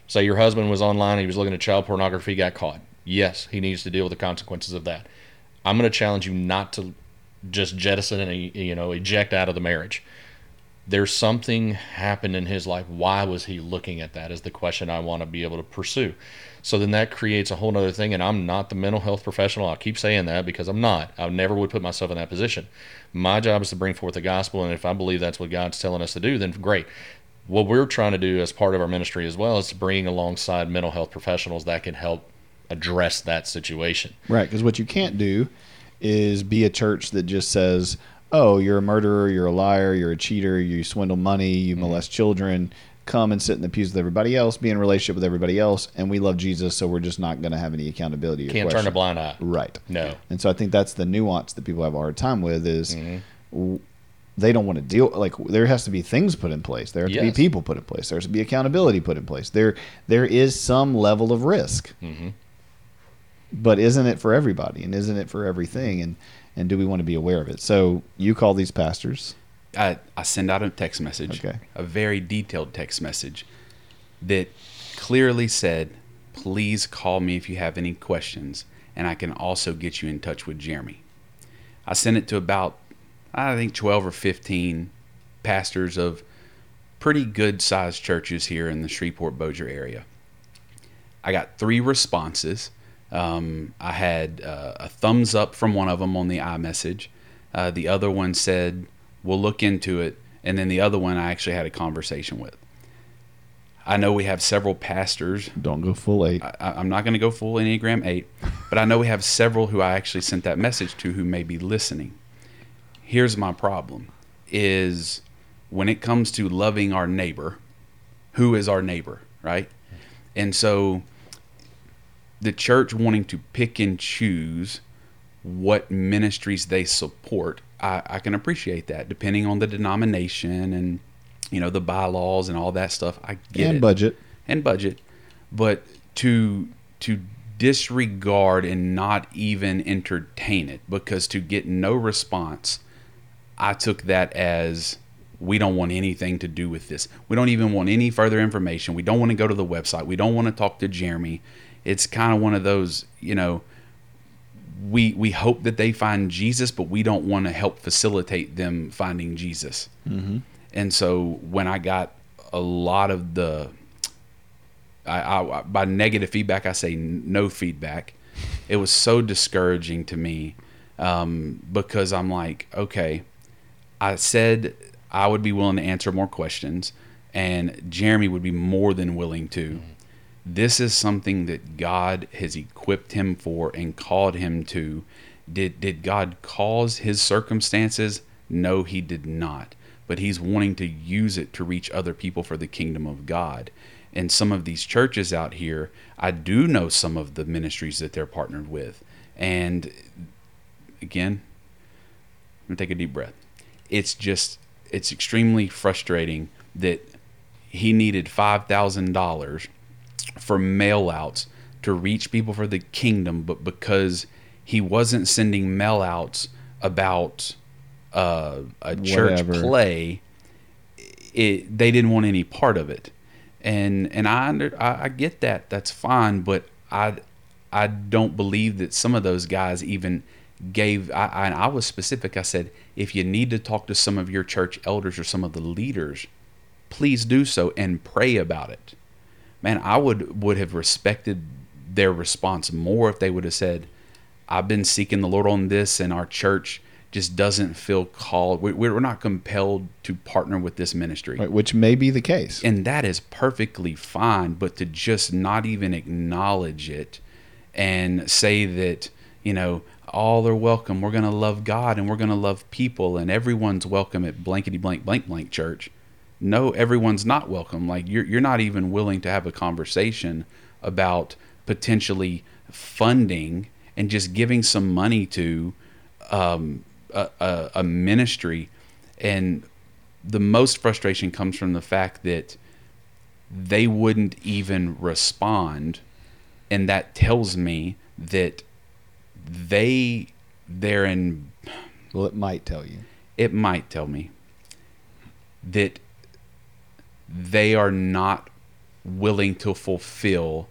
Speaker 2: say your husband was online, he was looking at child pornography, got caught. Yes, he needs to deal with the consequences of that. I'm going to challenge you not to just jettison and you know eject out of the marriage. There's something happened in his life. Why was he looking at that? Is the question I want to be able to pursue. So then that creates a whole other thing. And I'm not the mental health professional. I keep saying that because I'm not. I never would put myself in that position. My job is to bring forth the gospel, and if I believe that's what God's telling us to do, then great. What we're trying to do as part of our ministry as well is to bring alongside mental health professionals that can help address that situation.
Speaker 1: Right, because what you can't do is be a church that just says, "Oh, you're a murderer, you're a liar, you're a cheater, you swindle money, you
Speaker 2: Mm-hmm.
Speaker 1: molest children. Come and sit in the pews with everybody else, be in relationship with everybody else, and we love Jesus, so we're just not going to have any accountability."
Speaker 2: Can't turn a blind eye.
Speaker 1: Right.
Speaker 2: No.
Speaker 1: And so I think that's the nuance that people have a hard time with is
Speaker 2: Mm-hmm.
Speaker 1: w- they don't want to deal like there has to be things put in place. There have to be people put in place. There has to be accountability put in place. There there is some level of risk.
Speaker 2: Mm-hmm.
Speaker 1: But isn't it for everybody and isn't it for everything and and do we want to be aware of it? So you call these pastors
Speaker 3: I, I send out a text message,
Speaker 1: Okay.
Speaker 3: a very detailed text message that clearly said, please call me if you have any questions, and I can also get you in touch with Jeremy. I sent it to about I think 12 or 15 pastors of pretty good sized churches here in the Shreveport Bossier area. I got three responses. Um, I had uh, a thumbs up from one of them on the iMessage. Uh, the other one said, We'll look into it. And then the other one I actually had a conversation with. I know we have several pastors.
Speaker 1: Don't go full eight.
Speaker 3: I, I'm not going to go full Enneagram 8, but I know we have several who I actually sent that message to who may be listening. Here's my problem is when it comes to loving our neighbor, who is our neighbor, right? And so the church wanting to pick and choose what ministries they support, I, I can appreciate that depending on the denomination and you know the bylaws and all that stuff. I get
Speaker 1: and
Speaker 3: it
Speaker 1: budget.
Speaker 3: and budget, but to to disregard and not even entertain it because to get no response, I took that as we don't want anything to do with this. We don't even want any further information. We don't want to go to the website. We don't want to talk to Jeremy. It's kind of one of those, you know, we we hope that they find Jesus, but we don't want to help facilitate them finding Jesus. Mm-hmm. And so when I got a lot of the, I, I by negative feedback I say no feedback, it was so discouraging to me um, because I'm like, okay, I said I would be willing to answer more questions, and Jeremy would be more than willing to. This is something that God has equipped him for and called him to. Did did God cause his circumstances? No, he did not. But he's wanting to use it to reach other people for the kingdom of God. And some of these churches out here, I do know some of the ministries that they're partnered with. And again, I'm gonna take a deep breath. It's just it's extremely frustrating that he needed five thousand dollars for mail outs to reach people for the kingdom, but because he wasn't sending mail outs about uh, a church
Speaker 1: Whatever.
Speaker 3: play, it, they didn't want any part of it. And and I, under, I I get that that's fine, but I I don't believe that some of those guys even gave. I I, I was specific. I said if you need to talk to some of your church elders or some of the leaders, please do so and pray about it. Man, I would would have respected their response more if they would have said, "I've been seeking the Lord on this, and our church just doesn't feel called. We- We're not compelled to partner with this ministry."
Speaker 1: Right, which may be the case.
Speaker 3: and that is perfectly fine but to just not even acknowledge it and say that you know all are welcome we're going to love god and we're going to love people and everyone's welcome at blankety blank blank blank church no everyone's not welcome. Like you're, you're not even willing to have a conversation about potentially funding and just giving some money to um, a, a, a ministry. And the most frustration comes from the fact that they wouldn't even respond. And that tells me that they they're in
Speaker 1: well, it might tell you.
Speaker 3: it might tell me that they are not willing to fulfill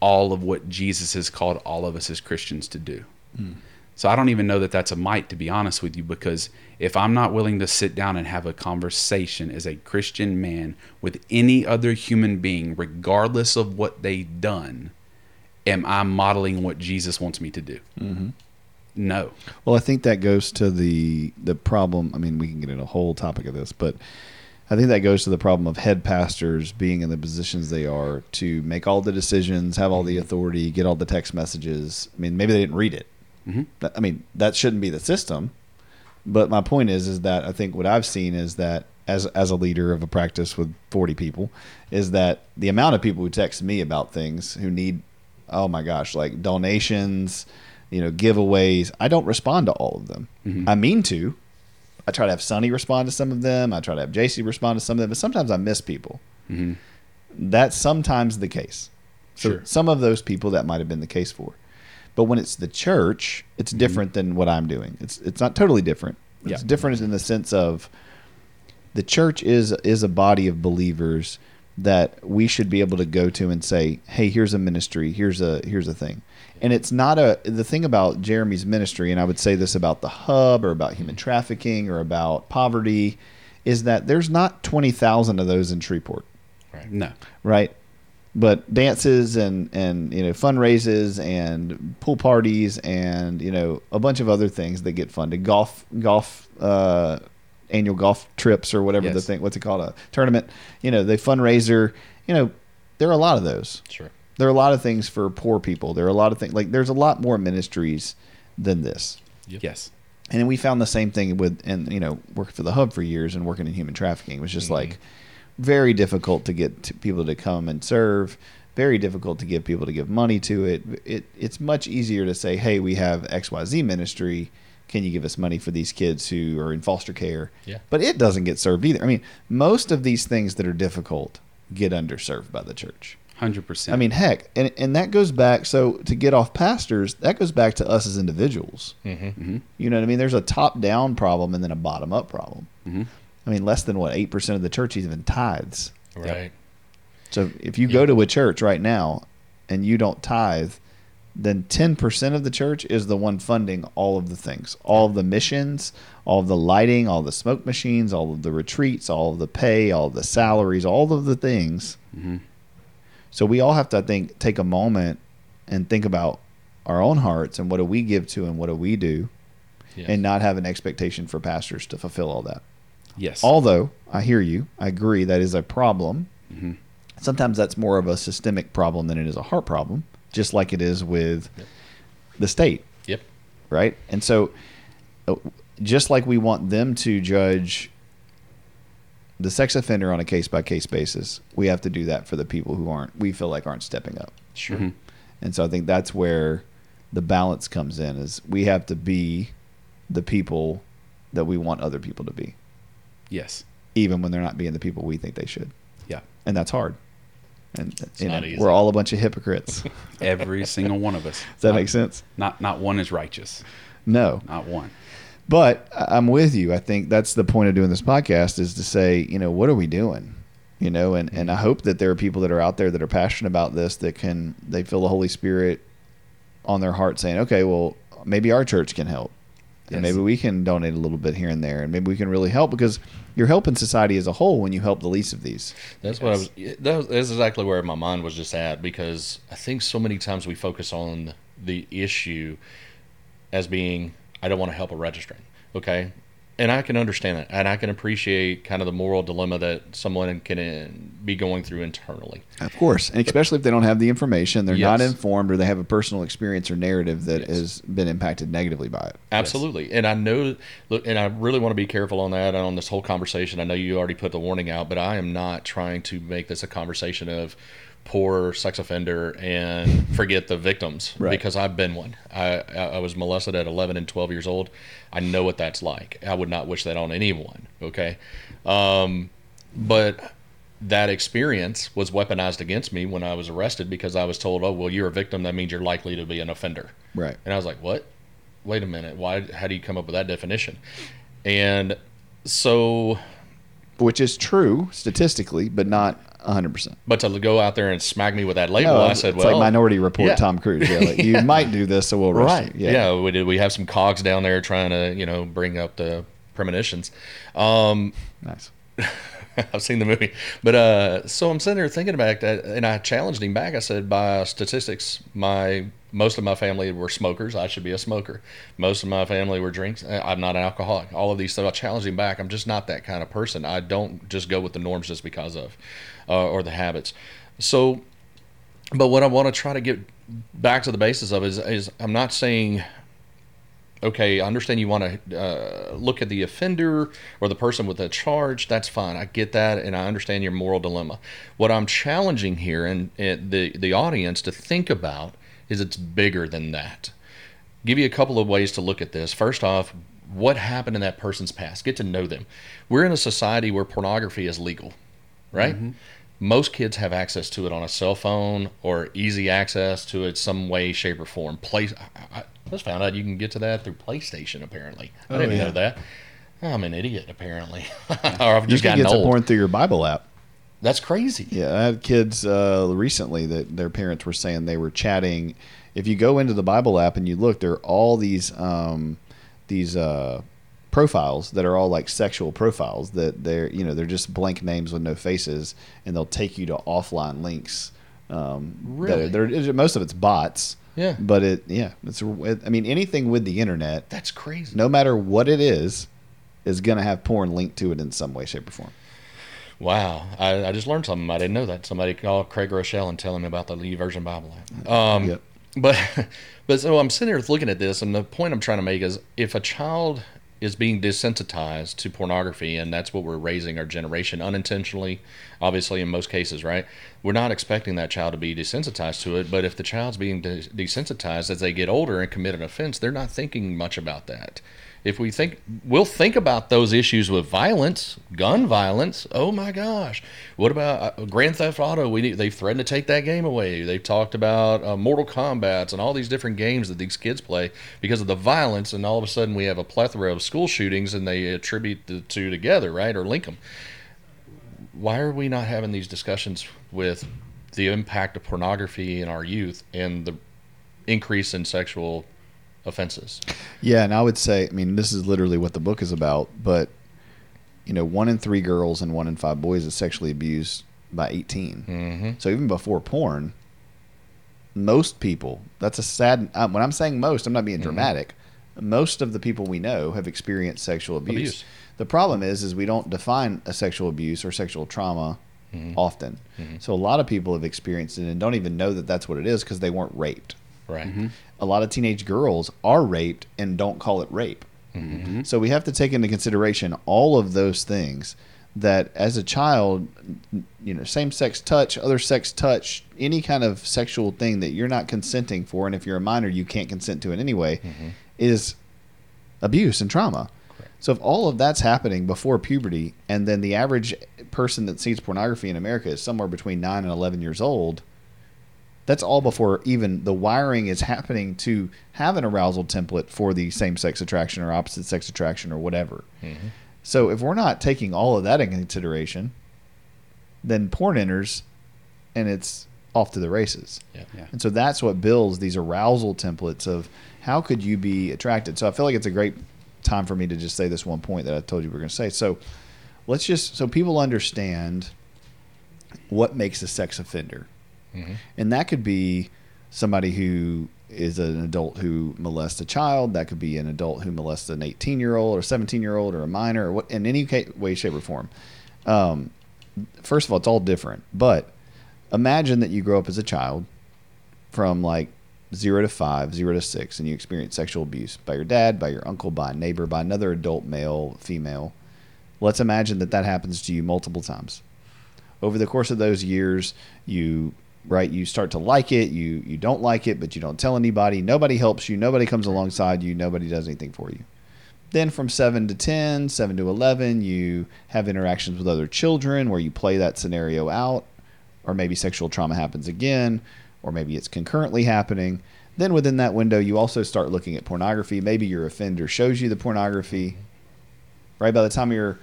Speaker 3: all of what Jesus has called all of us as Christians to do. Hmm. So I don't even know that that's a might, to be honest with you, because if I'm not willing to sit down and have a conversation as a Christian man with any other human being, regardless of what they've done, am I modeling what Jesus wants me to do? Mm-hmm. No.
Speaker 1: Well, I think that goes to the the problem. I mean, we can get into a whole topic of this, but I think that goes to the problem of head pastors being in the positions they are to make all the decisions, have all the authority, get all the text messages. I mean, maybe they didn't read it.
Speaker 3: Mhm.
Speaker 1: I mean, that shouldn't be the system. But my point is, is that I think what I've seen is that as as a leader of a practice with forty people, is that the amount of people who text me about things who need, oh my gosh, like donations, you know, giveaways. I don't respond to all of them. I mean to. I try to have Sonny respond to some of them. I try to have JC respond to some of them, but sometimes I miss people.
Speaker 3: Mhm.
Speaker 1: That's sometimes the case. So
Speaker 3: Sure.
Speaker 1: some of those people that might have been the case for. But when it's the church, it's different than what I'm doing. It's it's not totally different. It's
Speaker 3: Yeah.
Speaker 1: different in the sense of the church is is a body of believers that we should be able to go to and say, "Hey, here's a ministry. Here's a here's a thing." And it's not a the thing about Jeremy's ministry, and I would say this about the hub or about human trafficking or about poverty, is that there's not twenty thousand of those in Shreveport
Speaker 3: No.
Speaker 1: right? But dances and and you know funraises and pool parties and you know a bunch of other things that get funded. Golf golf uh, annual golf trips or whatever the thing. What's it called? A tournament. You know, the fundraiser. You know, there are a lot of those.
Speaker 2: Sure.
Speaker 1: There are a lot of things for poor people. There are a lot of things like there's a lot more ministries than this.
Speaker 2: Yep.
Speaker 3: Yes.
Speaker 1: And then we found the same thing with, and you know, working for the hub for years and working in human trafficking it was just mm-hmm. like very difficult to get to people to come and serve. Very difficult to get people to give money to it. It it's much easier to say, hey, we have X Y Z ministry. Can you give us money for these kids who are in foster care?
Speaker 2: Yeah.
Speaker 1: But it doesn't get served either. I mean, most of these things that are difficult get underserved by the church.
Speaker 3: Hundred percent.
Speaker 1: I mean, heck, and and that goes back. So to get off pastors, that goes back to us as individuals.
Speaker 2: Mm-hmm.
Speaker 1: You know what I mean? There's a top down problem and then a bottom up problem.
Speaker 3: Mhm.
Speaker 1: I mean, less than what eight percent of the church is even tithes.
Speaker 2: Right.
Speaker 1: So if you go to a church right now and you don't tithe, then ten percent of the church is the one funding all of the things, all of the missions, all of the lighting, all the smoke machines, all of the retreats, all of the pay, all of the salaries, all of the things. So we all have to, I think, take a moment and think about our own hearts and what do we give to and what do we do,
Speaker 2: Yes.
Speaker 1: and not have an expectation for pastors to fulfill all that.
Speaker 3: yes.
Speaker 1: Although I hear you, I agree that is a problem.
Speaker 3: Mhm.
Speaker 1: Sometimes that's more of a systemic problem than it is a heart problem, just like it is with
Speaker 2: Yep.
Speaker 1: the state,
Speaker 2: Yep.
Speaker 1: right? And so, uh, just like we want them to judge the sex offender on a case by case basis, we have to do that for the people who aren't, we feel like aren't stepping up.
Speaker 2: Sure.
Speaker 3: Mhm.
Speaker 1: And so I think that's where the balance comes in is we have to be the people that we want other people to be
Speaker 3: Yes.
Speaker 1: even when they're not being the people we think they should.
Speaker 3: Yeah.
Speaker 1: And that's hard. And you know,
Speaker 2: not easy.
Speaker 1: we're all a bunch of hypocrites.
Speaker 3: Every single one of us.
Speaker 1: Does that
Speaker 3: not,
Speaker 1: make sense?
Speaker 3: Not not one is righteous.
Speaker 1: No.
Speaker 3: Not one.
Speaker 1: But I'm with you. I think that's the point of doing this podcast is to say, you know, what are we doing? You know, and, and I mm-hmm. hope that there are people that are out there that are passionate about this that can they feel the Holy Spirit on their heart saying, Okay, well, maybe our church can help. And maybe we can donate a little bit here and there and maybe we can really help because you're helping society as a whole when you help the least of these.
Speaker 2: That's what I was. That was, that's exactly where my mind was just at because I think so many times we focus on the issue as being I don't want to help a registrant. Okay, and I can understand that, and I can appreciate kind of the moral dilemma that someone can uh, be going through internally.
Speaker 1: Of course, and especially if they don't have the information, they're not informed, or they have a personal experience or narrative that
Speaker 2: Yes.
Speaker 1: has been impacted negatively by it.
Speaker 2: Absolutely, and I know, look, and I really want to be careful on that and on this whole conversation. I know you already put the warning out, but I am not trying to make this a conversation of poor sex offender and forget the victims
Speaker 1: Right.
Speaker 2: because I've been one. I I was molested at 11 and 12 years old. I know what that's like. I would not wish that on anyone. Okay, um, but that experience was weaponized against me when I was arrested because I was told, "Oh, well, you're a victim. That means you're likely to be an offender."
Speaker 1: Right.
Speaker 2: And I was like, "What? Wait a minute. Why? How do you come up with that definition?" And so,
Speaker 1: Which is true statistically, but not 100%.
Speaker 2: but to go out there and smack me with that label,
Speaker 1: No,
Speaker 2: I said,
Speaker 1: it's
Speaker 2: "Well,
Speaker 1: like Minority Report
Speaker 2: yeah.
Speaker 1: Tom Cruise. Yeah, like, you might do this, so we'll
Speaker 2: right?
Speaker 1: you.
Speaker 2: Yeah. we did. We have some cogs down there trying to, you know, bring up the premonitions." Um,
Speaker 1: Nice.
Speaker 2: I've seen the movie, but uh, so I'm sitting there thinking about that, and I challenged him back. I said, by statistics, my most of my family were smokers. I should be a smoker. Most of my family were drinks. I'm not an alcoholic. All of these stuff. I challenged him back. I'm just not that kind of person. I don't just go with the norms just because of, uh, or the habits. So, but what I want to try to get back to the basis of is, is I'm not saying okay, I understand you want to uh, look at the offender or the person with a charge. That's fine. I get that, and I understand your moral dilemma. What I'm challenging here and, and the the audience to think about is it's bigger than that. Give you a couple of ways to look at this. First off, what happened in that person's past? Get to know them. We're in a society where pornography is legal, right? Most kids have access to it on a cell phone or easy access to it some way, shape, or form. Play. I, I just found out you can get to that through PlayStation. Apparently, I
Speaker 1: Oh,
Speaker 2: didn't
Speaker 1: yeah.
Speaker 2: know that. I'm an idiot, apparently, or I've
Speaker 1: You
Speaker 2: just
Speaker 1: can
Speaker 2: gotten
Speaker 1: get to
Speaker 2: old.
Speaker 1: porn through your Bible app.
Speaker 2: That's crazy.
Speaker 1: Yeah, I had kids uh, recently that their parents were saying they were chatting. If you go into the Bible app and you look, there are all these um, these uh, profiles that are all like sexual profiles that they're you know they're just blank names with no faces, and they'll take you to offline links. Um,
Speaker 2: Really?
Speaker 1: that are- they're- most of it's bots.
Speaker 2: Yeah.
Speaker 1: But it yeah it's I mean anything with the internet,
Speaker 2: That's crazy.
Speaker 1: no matter what it is, is going to have porn linked to it in some way, shape, or form.
Speaker 2: Wow, I, I just learned something. I didn't know that. Somebody called Craig Groeschel and tell him about the YouVersion Bible app. Um,
Speaker 1: Yep.
Speaker 2: But but so I'm sitting here looking at this, and the point I'm trying to make is if a child is being desensitized to pornography, and that's what we're raising our generation unintentionally, obviously in most cases, right? We're not expecting that child to be desensitized to it, but if the child's being de- desensitized as they get older and commit an offense, they're not thinking much about that. If we think, we'll think about those issues with violence, gun violence. Oh my gosh! What about uh, Grand Theft Auto? We they've threatened to take that game away. They've talked about uh, Mortal Kombat's and all these different games that these kids play because of the violence, and all of a sudden we have a plethora of school shootings, and they attribute the two together, right, or link them. Why are we not having these discussions with the impact of pornography in our youth and the increase in sexual offenses?
Speaker 1: Yeah, and I would say, I mean, this is literally what the book is about, but you know, one in three girls and one in five boys is sexually abused by 18.
Speaker 2: Mm-hmm.
Speaker 1: So even before porn, most people, that's a sad, uh, when I'm saying most, I'm not being dramatic. Most of the people we know have experienced sexual abuse.
Speaker 2: Abuse.
Speaker 1: The problem is, is we don't define a sexual abuse or sexual trauma often. So a lot of people have experienced it and don't even know that that's what it is because they weren't raped
Speaker 2: Right. Mm-hmm.
Speaker 1: a lot of teenage girls are raped and don't call it rape. Mm-hmm. So we have to take into consideration all of those things that as a child, you know, same sex touch, other sex touch, any kind of sexual thing that you're not consenting for, and if you're a minor, you can't consent to it anyway, mm-hmm. is abuse and trauma. So if all of that's happening before puberty, and then the average person that sees pornography in America is somewhere between nine and eleven years old, that's all before even the wiring is happening to have an arousal template for the same sex attraction or opposite sex attraction or whatever. Mm-hmm. So if we're not taking all of that in consideration, then porn enters and it's off to the races.
Speaker 2: Yeah.
Speaker 3: Yeah.
Speaker 1: And so that's what builds these arousal templates of how could you be attracted. So I feel like it's a great time for me to just say this one point that I told you we were going to say. So let's just so people understand what makes a sex offender. And that could be somebody who is an adult who molests a child. That could be an adult who molests an 18 year old or 17 year old or a minor or what, in any way, shape, or form. Um, first of all, it's all different. But imagine that you grow up as a child from like zero to five, zero to six, and you experience sexual abuse by your dad, by your uncle, by a neighbor, by another adult male, female. Let's imagine that that happens to you multiple times. Over the course of those years, you right? You start to like it you you don't like it but you don't tell anybody. Nobody helps you. Nobody comes alongside you. Nobody does anything for you. Then from 7 to 10 7 to 11 you have interactions with other children where you play that scenario out or maybe sexual trauma happens again or maybe it's concurrently happening. Then within that window you also start looking at pornography. Maybe your offender shows you the pornography right? By the time you're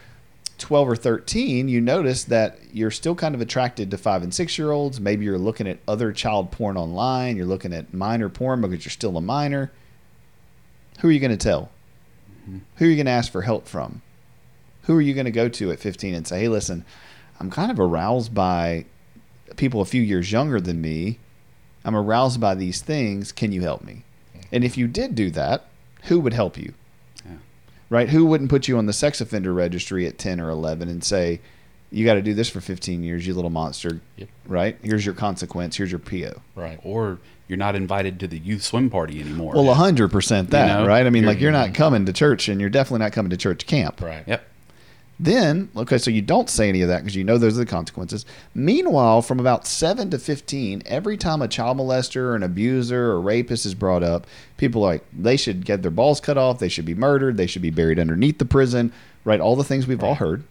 Speaker 1: 12 or 13 you notice that you're still kind of attracted to 5 and 6 year olds maybe you're looking at other child porn online. You're looking at minor porn because you're still a minor. Who are you going to tell? Who are you going to ask for help from? Who are you going to go to at 15 and say hey listen i'm kind of aroused by people a few years younger than me. I'm aroused by these things. Can you help me? And if you did do that who would help you right? Who wouldn't put you on the sex offender registry at 10 or 11 and say, you got to do this for 15 years, you little monster,
Speaker 2: Yep.
Speaker 1: right? Here's your consequence. Here's your PO.
Speaker 2: Right.
Speaker 3: Or you're not invited to the youth swim party anymore.
Speaker 1: Well, 100% that,
Speaker 3: know,
Speaker 1: right? I mean,
Speaker 3: you're-
Speaker 1: like you're not mm-hmm. coming to church and you're definitely not coming to church camp.
Speaker 2: Right.
Speaker 3: Yep.
Speaker 1: Then, okay, so you don't say any of that because you know those are the consequences. Meanwhile, from about 7 to 15, every time a child molester or an abuser or rapist is brought up, people are like, they should get their balls cut off, they should be murdered, they should be buried underneath the prison, right? All the things we've all heard.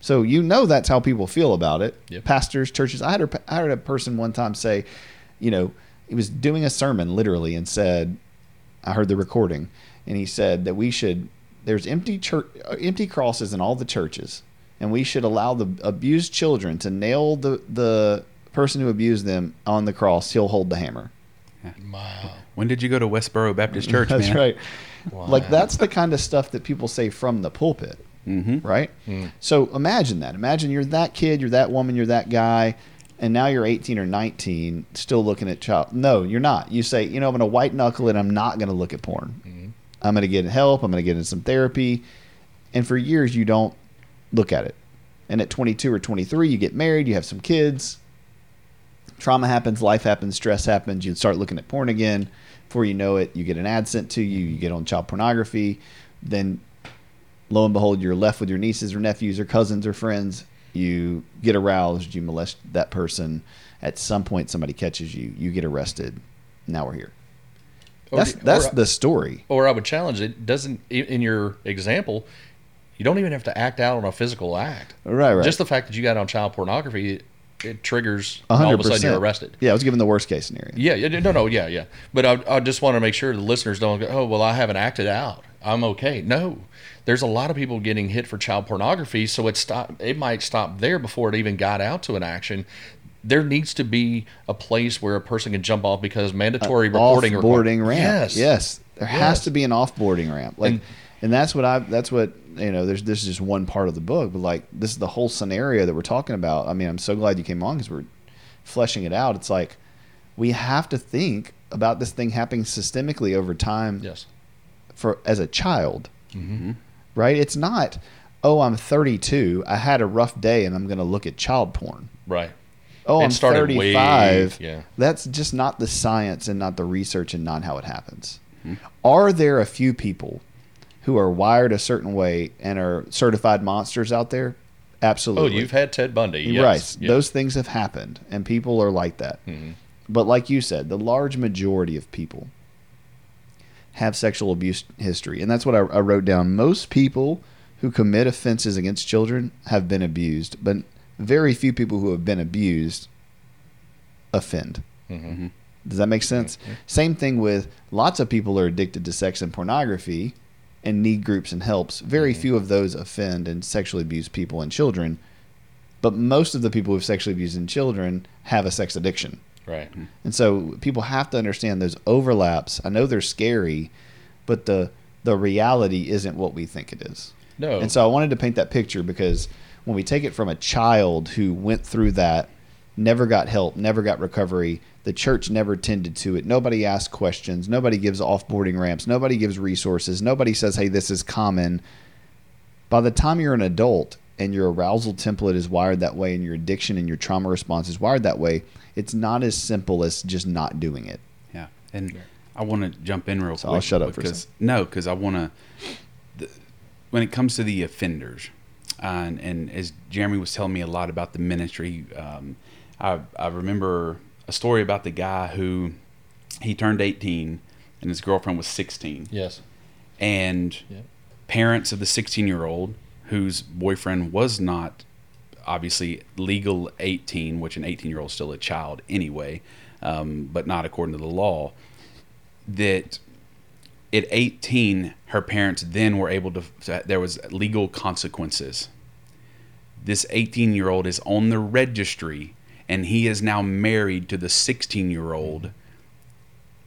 Speaker 1: So you know that's how people feel about it.
Speaker 2: Yep.
Speaker 1: Pastors, churches. I had, a, I heard a person one time say, you know, he was doing a sermon literally and said, I heard the recording, and he said that we should. There's empty church, uh, empty crosses in all the churches, and we should allow the abused children to nail the the person who abused them on the cross. He'll hold the hammer.
Speaker 2: Wow.
Speaker 3: When did you go to Westboro Baptist Church,
Speaker 1: That's
Speaker 3: man?
Speaker 1: right.
Speaker 2: Wow.
Speaker 1: Like that's the kind of stuff that people say from the pulpit,
Speaker 3: Mm-hmm.
Speaker 1: right? Hmm. So imagine that. Imagine you're that kid, you're that woman, you're that guy, and now you're 18 or 19, still looking at child. No, you're not. You say, you know, I'm going to white knuckle it. I'm not going to look at porn. Hmm. I'm going to get in help. I'm going to get in some therapy. And for years, you don't look at it. And at 22 or 23, you get married, you have some kids. Trauma happens, life happens, stress happens. You start looking at porn again. Before you know it, you get an ad sent to you. You get on child pornography. Then, lo and behold, you're left with your nieces or nephews or cousins or friends. You get aroused. You molest that person. At some point, somebody catches you. You get arrested. Now we're here. That's that's
Speaker 2: or-
Speaker 1: the story.
Speaker 2: Or I would challenge it. Doesn't in your example, you don't even have to act out on a physical act.
Speaker 1: Right, right.
Speaker 2: Just the fact that you got on child pornography, it, it triggers.
Speaker 1: A
Speaker 2: and All
Speaker 1: hundred
Speaker 2: of a sudden, you're arrested.
Speaker 1: Yeah, I was given the worst case scenario.
Speaker 2: Yeah, yeah, no, no, yeah, yeah. But I, I just want to make sure the listeners don't go, oh, well, I haven't acted out. I'm okay. No, there's a lot of people getting hit for child pornography, so it stop. It might stop there before it even got out to an action. There needs to be a place where a person can jump off because mandatory reporting. requir-
Speaker 1: Off-boarding ramp.
Speaker 2: Yes,
Speaker 1: yes. There has to be an off-boarding ramp. Like,
Speaker 2: And-
Speaker 1: and, that's what I. That's what you know. There's this is just one part of the book, but like this is the whole scenario that we're talking about. I mean, I'm so glad you came on because we're fleshing it out. It's like we have to think about this thing happening systemically over time
Speaker 2: Yes.
Speaker 1: for as a child, mm-hmm. right? It's not. Oh, I'm 32. I had a rough day, and I'm going to look at child porn.
Speaker 2: Right.
Speaker 1: Oh,
Speaker 2: It
Speaker 1: I'm
Speaker 2: started way-
Speaker 1: 35.
Speaker 2: yeah.
Speaker 1: That's just not the science and not the research and not how it happens. Are there a few people who are wired a certain way and are certified monsters out there? Absolutely.
Speaker 2: Oh, you've had Ted Bundy. Yes.
Speaker 1: right.
Speaker 2: yes. Mm-hmm.
Speaker 1: Those things have happened and people are like that. But like you said, the large majority of people have sexual abuse history. And that's what I, I wrote down. Most people who commit offenses against children have been abused, but very few people who have been abused offend.
Speaker 2: Mm-hmm.
Speaker 1: Does that make sense? Same thing with lots of people are addicted to sex and pornography and need groups and helps. Very
Speaker 2: Mm-hmm.
Speaker 1: few of those offend and sexually abuse people and children. But most of the people who've sexually abused in children have a sex addiction.
Speaker 2: Right.
Speaker 1: And so people have to understand those overlaps. I know they're scary, but the the reality isn't what we think it is.
Speaker 2: No.
Speaker 1: And so I wanted to paint that picture because when we take it from a child who went through that, never got help, never got recovery, the church never tended to it. Nobody asks questions, nobody gives offboarding ramps, nobody gives resources, nobody says, "Hey, this is common." By the time you're an adult and your arousal template is wired that way and your addiction and your trauma response is wired that way, it's not as simple as just not doing it.
Speaker 3: Yeah, and I want to jump in real
Speaker 1: So
Speaker 3: quick.
Speaker 1: I'll shut up for a
Speaker 3: because no, because I want to. When it comes to the offenders, uh, and, and as Jeremy was telling me a lot about the ministry, um, I I remember a story about the guy who he turned 18 and his girlfriend was 16,
Speaker 2: yes.
Speaker 3: and
Speaker 2: Yeah.
Speaker 3: parents of the 16 year old whose boyfriend was not obviously legal 18 which an 18 year old is still a child anyway um, but not according to the law that at 18 her parents then were able to there was legal consequences. This 18 year old is on the registry and he is now married to the 16 year old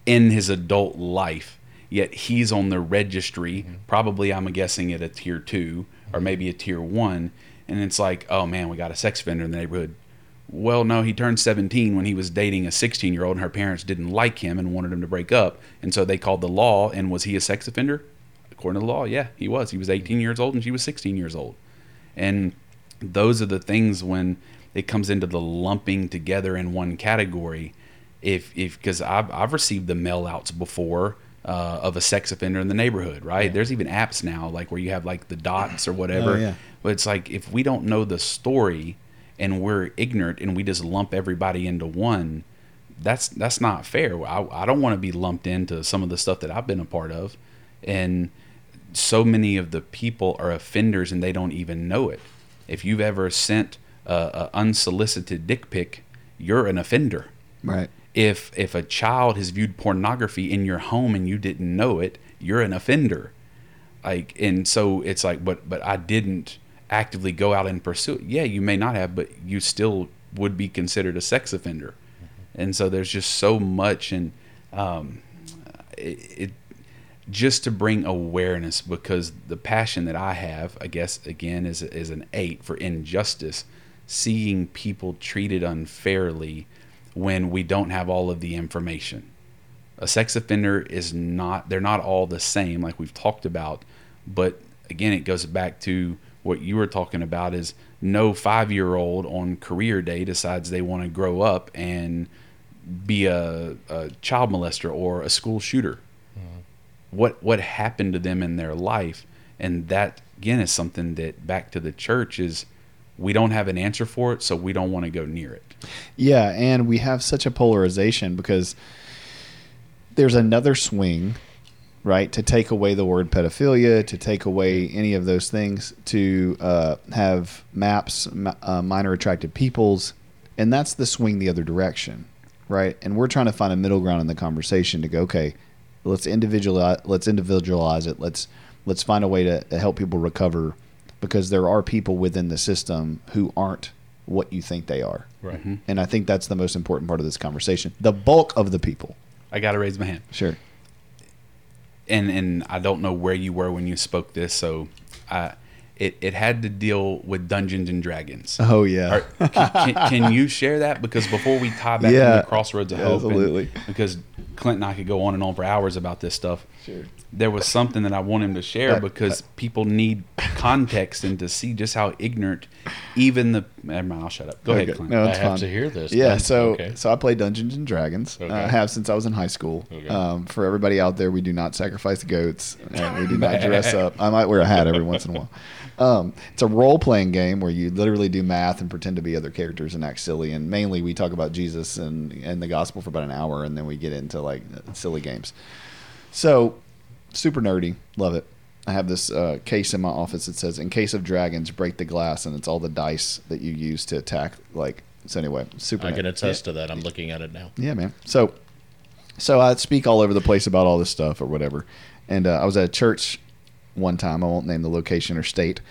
Speaker 3: in his adult life yet he's on the registry. Mm-hmm. Probably i'm guessing at a tier 2 or mm-hmm. maybe a tier 1 and it's like oh man we got a sex offender in the neighborhood well no he turned 17 when he was dating a 16 year old and her parents didn't like him and wanted him to break up and so they called the law and was he a sex offender according to the law yeah he was he was 18 years old and she was 16 years old and those are the things when it comes into the lumping together in one category. If if because I've I've received the mail outs before uh, of a sex offender in the neighborhood, right? There's even apps now like where you have like the dots or whatever.
Speaker 1: Oh, yeah.
Speaker 3: But it's like if we don't know the story and we're ignorant and we just lump everybody into one, that's that's not fair. I, I don't want to be lumped into some of the stuff that I've been a part of, and so many of the people are offenders and they don't even know it. If you've ever sent a, a unsolicited dick pic, you're an offender.
Speaker 1: Right.
Speaker 3: If if a child has viewed pornography in your home and you didn't know it, you're an offender. Like and so it's like but but I didn't actively go out and pursue it. Yeah, you may not have, but you still would be considered a sex offender. And so there's just so much, and um, it, it just to bring awareness because the passion that I have, I guess, again, is is an eight for injustice, seeing people treated unfairly when we don't have all of the information. A sex offender is not; they're not all the same, like we've talked about. But again, it goes back to what you were talking about: is no five year old on career day decides they want to grow up and be a, a child molester or a school shooter. Mm-hmm. What what happened to them in their life? And that again is something that back to the church is we don't have an answer for it so we don't want to go near it.
Speaker 1: Yeah, and we have such a polarization because there's another swing, right, to take away the word pedophilia, to take away any of those things, to uh, have maps, ma- uh, minor attracted peoples, and that's the swing the other direction, right? And we're trying to find a middle ground in the conversation to go, okay, let's individualize, let's individualize it, let's let's find a way to, to help people recover, because there are people within the system who aren't what you think they are.
Speaker 2: Right.
Speaker 1: And I think that's the most important part of this conversation. The bulk of the people.
Speaker 3: i got to raise my hand
Speaker 1: Sure.
Speaker 3: And and i don't know where you were when you spoke this so i it, it had to deal with dungeons and dragons
Speaker 1: Oh yeah.
Speaker 3: Are- can, can, can you share that? Because before we tie back
Speaker 1: Yeah.
Speaker 3: into Crossroads of Hope, and-
Speaker 1: Absolutely.
Speaker 3: because Clint and I could go on and on for hours about this stuff.
Speaker 1: Sure.
Speaker 3: There was something that I want him to share
Speaker 1: Uh,
Speaker 3: because people need context and to see just how ignorant even the. Never mind, I'll shut up. Go
Speaker 1: Okay.
Speaker 3: ahead, Clint.
Speaker 1: No,
Speaker 2: I
Speaker 1: it's
Speaker 2: have to hear this.
Speaker 1: Yeah,
Speaker 2: then.
Speaker 1: so
Speaker 2: okay.
Speaker 1: so I play Dungeons and Dragons. Uh, I have since I was in high school.
Speaker 2: Okay.
Speaker 1: Um, for everybody out there, we do not sacrifice goats. Uh, we do not dress up. I might wear a hat every once in a while. Um, it's a role playing game where you literally do math and pretend to be other characters and act silly. And mainly, we talk about Jesus and and the gospel for about an hour, and then we get into like silly games. So super nerdy, love it. I have this uh, case in my office that says, "In case of dragons, break the glass," and it's all the dice that you use to attack. Like so, anyway, super.
Speaker 2: I can attest to that. I'm looking at it now.
Speaker 1: Yeah, man. So, so I speak all over the place about all this stuff or whatever. And uh, I was at a church one time. I won't name the location or state.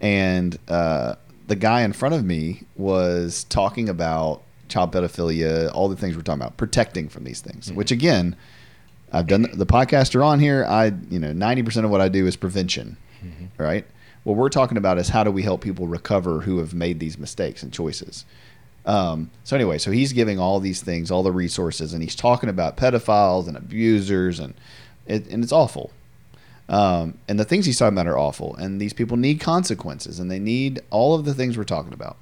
Speaker 1: And uh, the guy in front of me was talking about child pedophilia, all the things we're talking about, protecting from these things. Which again, I've done the podcast are on here. I, you know, ninety percent of what I do is prevention, right? What we're talking about is how do we help people recover who have made these mistakes and choices. Um, so anyway, so he's giving all these things, all the resources, and he's talking about pedophiles and abusers, and it, and it's awful. Um, and the things he's talking about are awful, and these people need consequences, and they need all of the things we're talking about.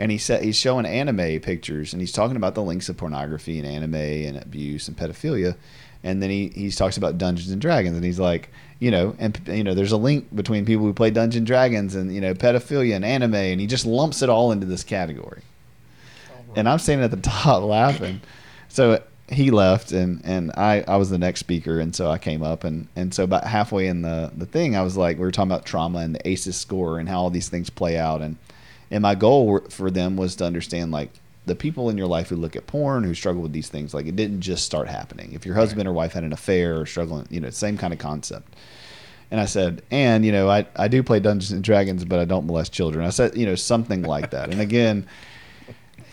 Speaker 1: And he said he's showing anime pictures, and he's talking about the links of pornography and anime and abuse and pedophilia, and then he he talks about Dungeons and Dragons, and he's like, you know, and you know, there's a link between people who play Dungeons and Dragons and you know pedophilia and anime, and he just lumps it all into this category and I'm standing at the top laughing. So he left, and and I I was the next speaker, and so I came up, and and so about halfway in the the thing, I was like, we were talking about trauma and the ACEs score and how all these things play out, and and my goal for them was to understand like the people in your life who look at porn who struggle with these things like it didn't just start happening if your husband or wife had an affair or struggling you know same kind of concept and I said, and you know, I, I do play Dungeons and Dragons, but I don't molest children. I said, you know, something like that. And again,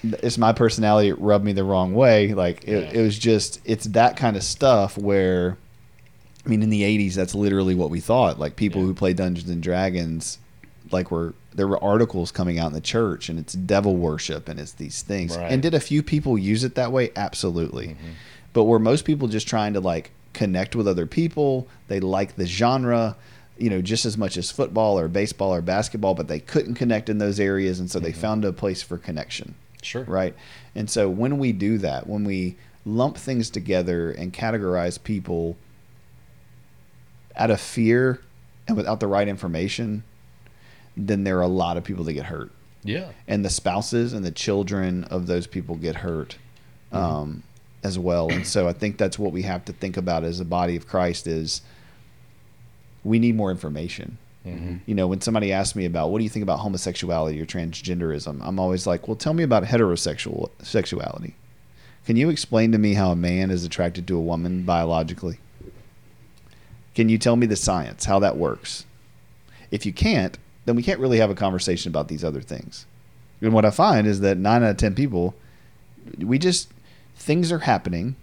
Speaker 1: it's my personality. It rubbed me the wrong way. Like it,
Speaker 2: Yeah.
Speaker 1: it was just, it's that kind of stuff where, I mean, in the '80s, that's literally what we thought. Like people
Speaker 2: Yeah.
Speaker 1: who play Dungeons and Dragons, like were there were articles coming out in the church, and it's devil worship, and it's these things.
Speaker 2: Right.
Speaker 1: And did a few people use it that way? Absolutely. Mm-hmm. But were most people just trying to like connect with other people? They like the genre, you know, just as much as football or baseball or basketball, but they couldn't connect in those areas, and so they mm-hmm. found a place for connection
Speaker 2: Sure.
Speaker 1: right? And so when we do that, when we lump things together and categorize people out of fear and without the right information, then there are a lot of people that get hurt.
Speaker 2: Yeah.
Speaker 1: And the spouses and the children of those people get hurt um, as well. And so I think that's what we have to think about as a body of Christ is we need more information
Speaker 2: hmm
Speaker 1: you know, when somebody asks me about what do you think about homosexuality or transgenderism, I'm always like, well, tell me about heterosexual sexuality. Can you explain to me how a man is attracted to a woman biologically? Can you tell me the science, how that works? If you can't, then we can't really have a conversation about these other things. And what I find is that nine out of ten people, we just things are happening,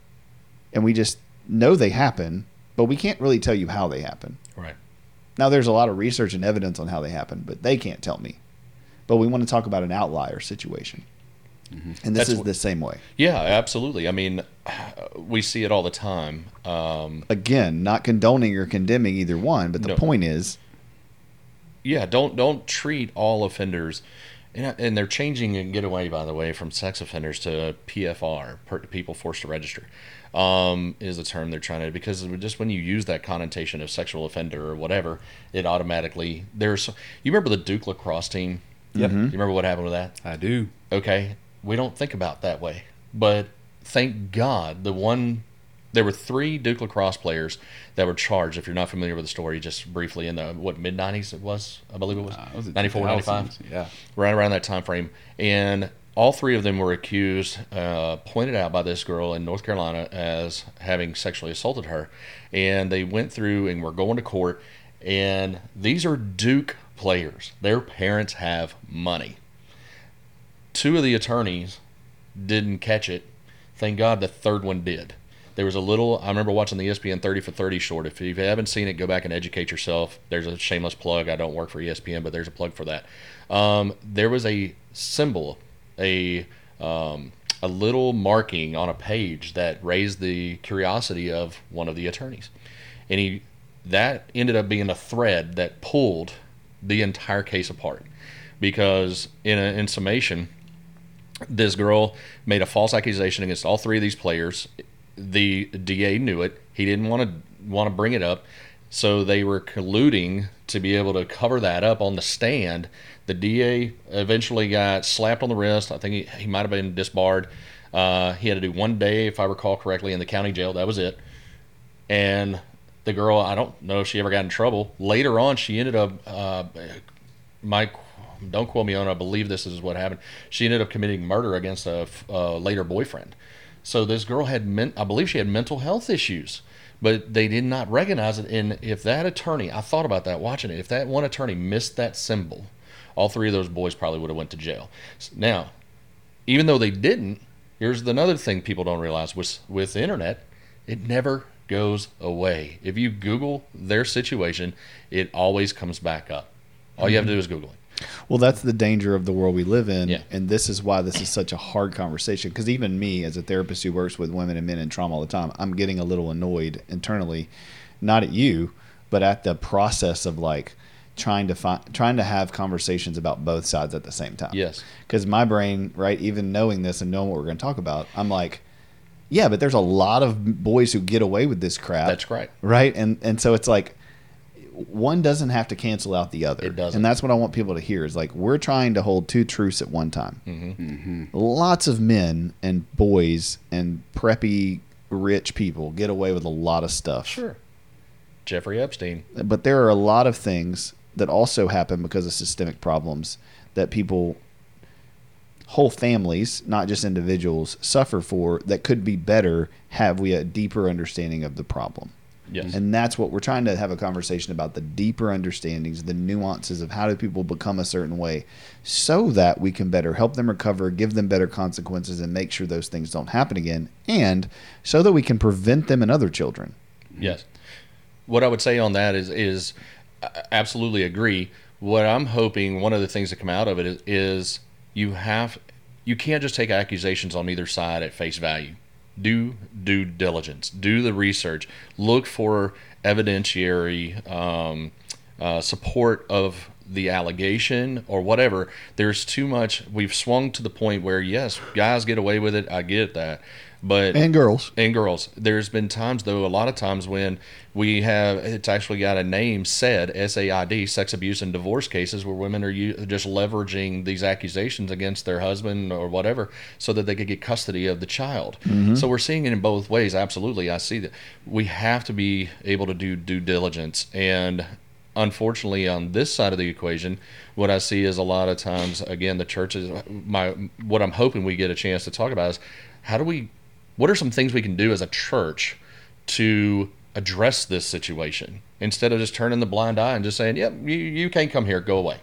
Speaker 1: and we just know they happen, but we can't really tell you how they happen.
Speaker 2: Right.
Speaker 1: Now, there's a lot of research and evidence on how they happen, but they can't tell me. But we want to talk about an outlier situation, and this
Speaker 2: That's
Speaker 1: is the same way.
Speaker 2: Yeah, absolutely. I mean, we see it all the time. Um,
Speaker 1: Again, not condoning or condemning either one, but the
Speaker 2: No.
Speaker 1: point is,
Speaker 2: yeah, don't don't treat all offenders, and, and they're changing and get away by the way from sex offenders to PFR, per, people forced to register, um, is the term they're trying to because just when you use that connotation of sexual offender or whatever, it automatically there's. You remember the Duke lacrosse team?
Speaker 3: Yep.
Speaker 2: You remember what happened with that?
Speaker 3: I do.
Speaker 2: okay, we don't think about that way. But thank God, the one there were three Duke lacrosse players that were charged. If you're not familiar with the story, just briefly in the what mid '90s it was, I believe it was,
Speaker 3: Uh, was it
Speaker 2: 94, 95
Speaker 3: Yeah.
Speaker 2: right around that time frame. And all three of them were accused, uh, pointed out by this girl in North Carolina as having sexually assaulted her. And they went through and were going to court. And these are Duke players. Their parents have money. Two of the attorneys didn't catch it. Thank God the third one did. There was a little, I remember watching the ESPN 30 for 30 short. If you haven't seen it, go back and educate yourself. There's a shameless plug. I don't work for ESPN, but there's a plug for that. Um, there was a symbol, a, um, a little marking on a page that raised the curiosity of one of the attorneys. And he, that ended up being a thread that pulled the entire case apart. Because in, a, in summation, this girl made a false accusation against all three of these players. The DA knew it. He didn't want to want to bring it up, so they were colluding to be able to cover that up on the stand. The DA eventually got slapped on the wrist. I think he, he might have been disbarred. Uh, he had to do one day, if I recall correctly, in the county jail. That was it. And the girl, I don't know if she ever got in trouble. Later on, she ended up, uh, my don't quote me on. it, I believe this is what happened. She ended up committing murder against a later boyfriend. So this girl had, men- I believe she had mental health issues, but they did not recognize it. And if that attorney, I thought about that watching it. If that one attorney missed that symbol, all three of those boys probably would have went to jail. Now, even though they didn't, here's another thing people don't realize with with the internet, it never goes away. If you Google their situation, it always comes back up. All you have to do mm-hmm. is Google it.
Speaker 1: Well, that's the danger of the world we live in,
Speaker 2: Yeah.
Speaker 1: and this is why this is such a hard conversation. Because even me, as a therapist who works with women and men in trauma all the time, I'm getting a little annoyed internally, not at you, but at the process of like trying to find, trying to have conversations about both sides at the same time.
Speaker 2: Yes.
Speaker 1: Because my brain, right, even knowing this and knowing what we're going to talk about, I'm like, yeah, but there's a lot of boys who get away with this crap.
Speaker 2: That's right.
Speaker 1: Right, and and so it's like one doesn't have to cancel out the other.
Speaker 2: It doesn't.
Speaker 1: And that's what I want people to hear is like we're trying to hold two truths at one time.
Speaker 2: Mm-hmm.
Speaker 1: Lots of men and boys and preppy rich people get away with a lot of stuff.
Speaker 2: Sure. Jeffrey Epstein.
Speaker 1: But there are a lot of things that also happen because of systemic problems that people whole families, not just individuals, suffer for that could be better have we a deeper understanding of the problem.
Speaker 2: Yes.
Speaker 1: And that's what we're trying to have a conversation about the deeper understandings, the nuances of how do people become a certain way so that we can better help them recover, give them better consequences, and make sure those things don't happen again, and so that we can prevent them in other children.
Speaker 2: Yes. What I would say on that is is I absolutely agree. What I'm hoping one of the things that come out of it is, is you have you can't just take accusations on either side at face value. Do due diligence. Do the research. Look for evidentiary um, uh, support of the allegation or whatever. There's too much. We've swung to the point where yes, guys get away with it. I get that, but
Speaker 1: And girls.
Speaker 2: and girls. There's been times though, a lot of times when we have it's actually got a name said SAID, sex abuse and divorce cases where women are just leveraging these accusations against their husband or whatever so that they could get custody of the child. Mm-hmm. So we're seeing it in both ways. Absolutely, I see that. We have to be able to do due diligence and. Unfortunately, on this side of the equation, what I see is a lot of times, again, the churches. My what I'm hoping we get a chance to talk about is how do we what are some things we can do as a church to address this situation instead of just turning the blind eye and just saying, "Yep, you, you can't come here, go away."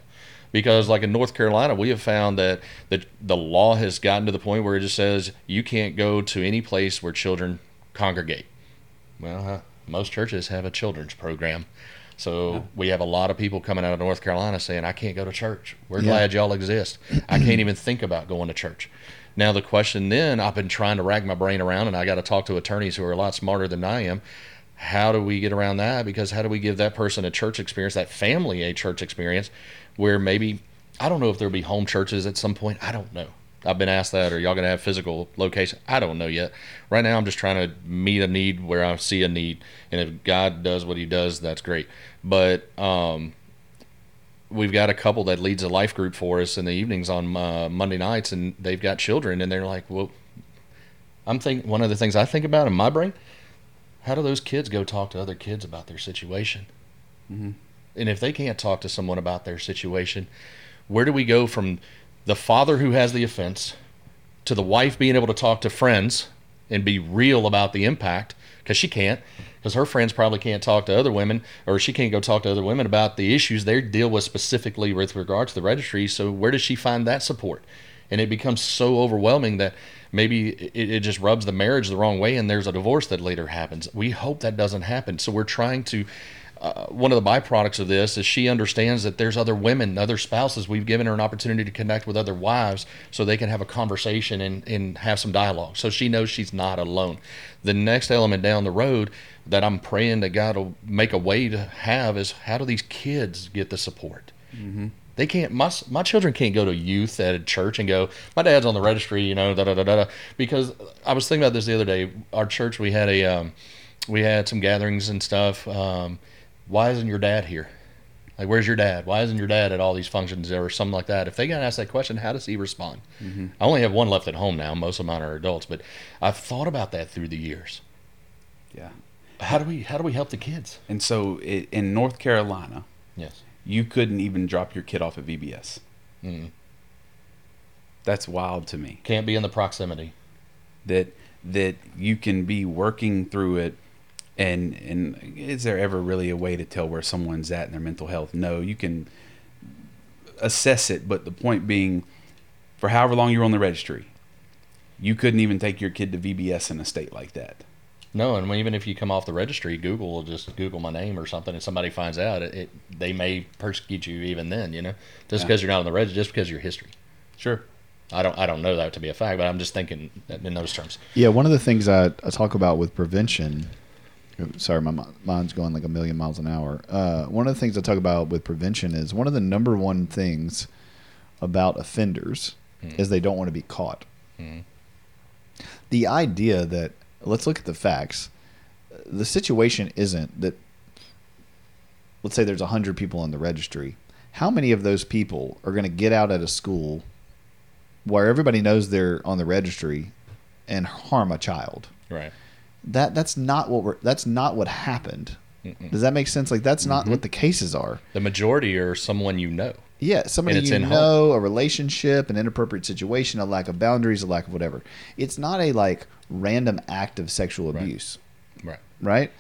Speaker 2: because like in North Carolina, we have found that the the law has gotten to the point where it just says you can't go to any place where children congregate. Well, huh, most churches have a children's program. So we have a lot of people coming out of North Carolina saying, I can't go to church. We're
Speaker 1: Yeah.
Speaker 2: glad y'all exist. I can't even think about going to church. Now, the question then, I've been trying to rack my brain around, and I got to talk to attorneys who are a lot smarter than I am. How do we get around that? Because how do we give that person a church experience, that family a church experience, where maybe, I don't know if there'll be home churches at some point. I don't know. I've been asked that, or y'all going to have physical location? I don't know yet. Right now, I'm just trying to meet a need where I see a need, and if God does what He does, that's great. But um, we've got a couple that leads a life group for us in the evenings on uh, Monday nights, and they've got children, and they're like, "Well, I'm thinking one of the things I think about in my brain, how do those kids go talk to other kids about their situation?
Speaker 3: Mhm.
Speaker 2: And if they can't talk to someone about their situation, where do we go from the father who has the offense to the wife being able to talk to friends and be real about the impact because she can't because her friends probably can't talk to other women or she can't go talk to other women about the issues they deal with specifically with regard to the registry. So where does she find that support? And it becomes so overwhelming that maybe it, it just rubs the marriage the wrong way and there's a divorce that later happens. We hope that doesn't happen. So we're trying to uh, one of the byproducts of this is she understands that there's other women, other spouses. We've given her an opportunity to connect with other wives so they can have a conversation and, and have some dialogue. So she knows she's not alone. The next element down the road that I'm praying that God will make a way to have is how do these kids get the support? They can't. My my children can't go to youth at a church and go. My dad's on the registry, you know, da da da da. da." Because I was thinking about this the other day. Our church, we had a, um, we had some gatherings and stuff. Um, why isn't your dad here? Like, where's your dad? Why isn't your dad at all these functions or something like that? If they got asked that question, how does he respond? I only have one left at home now. Most of mine are adults, but I've thought about that through the years.
Speaker 3: Yeah.
Speaker 2: How do we how do we help the kids?
Speaker 3: And so i in North Carolina,
Speaker 2: Yes.
Speaker 3: you couldn't even drop your kid off at VBS.
Speaker 2: Mm.
Speaker 3: That's wild to me.
Speaker 2: Can't be in the proximity.
Speaker 3: That that you can be working through it and and is there ever really a way to tell where someone's at in their mental health? No, you can assess it, but the point being for however long you're on the registry, you couldn't even take your kid to VBS in a state like that.
Speaker 2: No, and even if you come off the registry, Google will just Google my name or something, and somebody finds out, it, it they may persecute you even then. You know, just
Speaker 3: Yeah.
Speaker 2: because you're not on the register, just because of your history.
Speaker 3: Sure.
Speaker 2: I don't I don't know that to be a fact, but I'm just thinking in those terms.
Speaker 1: Yeah, one of the things I, I talk about with prevention. Sorry, my mind's going like a million miles an hour. Uh, one of the things I talk about with prevention is one of the number one things about offenders is they don't want to be caught.
Speaker 2: Mhm.
Speaker 1: The idea that let's look at the facts. The situation isn't that. Let's say there's hundred people in the registry. How many of those people are going to get out at a school where everybody knows they're on the registry and harm a child.
Speaker 2: Right.
Speaker 1: That that's not what we're that's not what happened.
Speaker 2: Mm-mm.
Speaker 1: Does that make sense? Like that's not what the cases are.
Speaker 2: The majority are someone you know.
Speaker 1: Yeah, somebody you
Speaker 2: in
Speaker 1: know, a relationship, an inappropriate situation, a lack of boundaries, a lack of whatever. It's not a like random act of sexual
Speaker 2: Right.
Speaker 1: abuse,
Speaker 2: Right.
Speaker 1: right?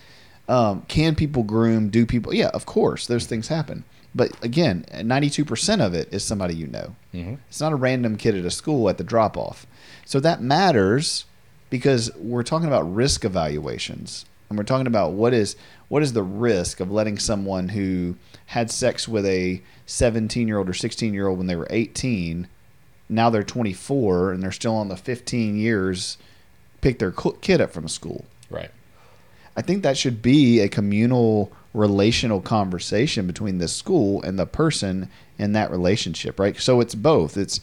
Speaker 1: Um, can people groom? Do people? Yeah, of course, those things happen. But again, ninety-two percent of it is somebody you know.
Speaker 2: hmm
Speaker 1: It's not a random kid at a school at the drop off. So that matters because we're talking about risk evaluations. And we're talking about what is what is the risk of letting someone who had sex with a 17 year old or 16 year old when they were 18, now they're 24 and they're still on the 15 years, pick their kid up from school.
Speaker 2: Right.
Speaker 1: I think that should be a communal relational conversation between the school and the person in that relationship, right? So it's both. It's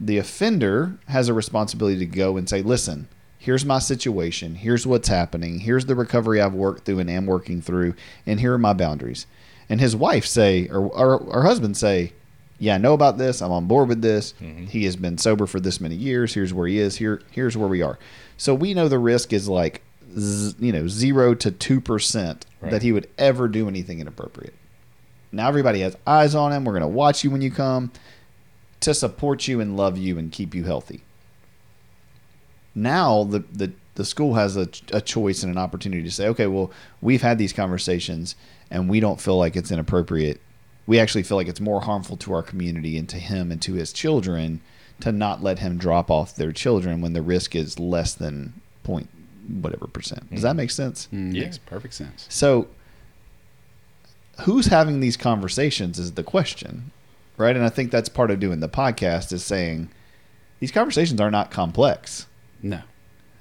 Speaker 1: the offender has a responsibility to go and say, "Listen, here's my situation. Here's what's happening. Here's the recovery I've worked through and am working through, and here are my boundaries." And his wife say or or, or husband say, "Yeah, I know about this. I'm on board with this.
Speaker 2: Mhm.
Speaker 1: He has been sober for this many years. Here's where he is. Here here's where we are." So we know the risk is like z- you know, 0 to 2%
Speaker 2: Right.
Speaker 1: that he would ever do anything inappropriate. Now everybody has eyes on him. We're going to watch you when you come to support you and love you and keep you healthy. Now the the, the school has a, a choice and an opportunity to say, okay, well, we've had these conversations and we don't feel like it's inappropriate we actually feel like it's more harmful to our community and to him and to his children to not let him drop off their children when the risk is less than point whatever percent. Does that make sense?
Speaker 3: Mm,
Speaker 2: Yeah.
Speaker 3: Makes perfect sense.
Speaker 1: So, who's having these conversations is the question, right? And I think that's part of doing the podcast is saying these conversations are not complex.
Speaker 3: No.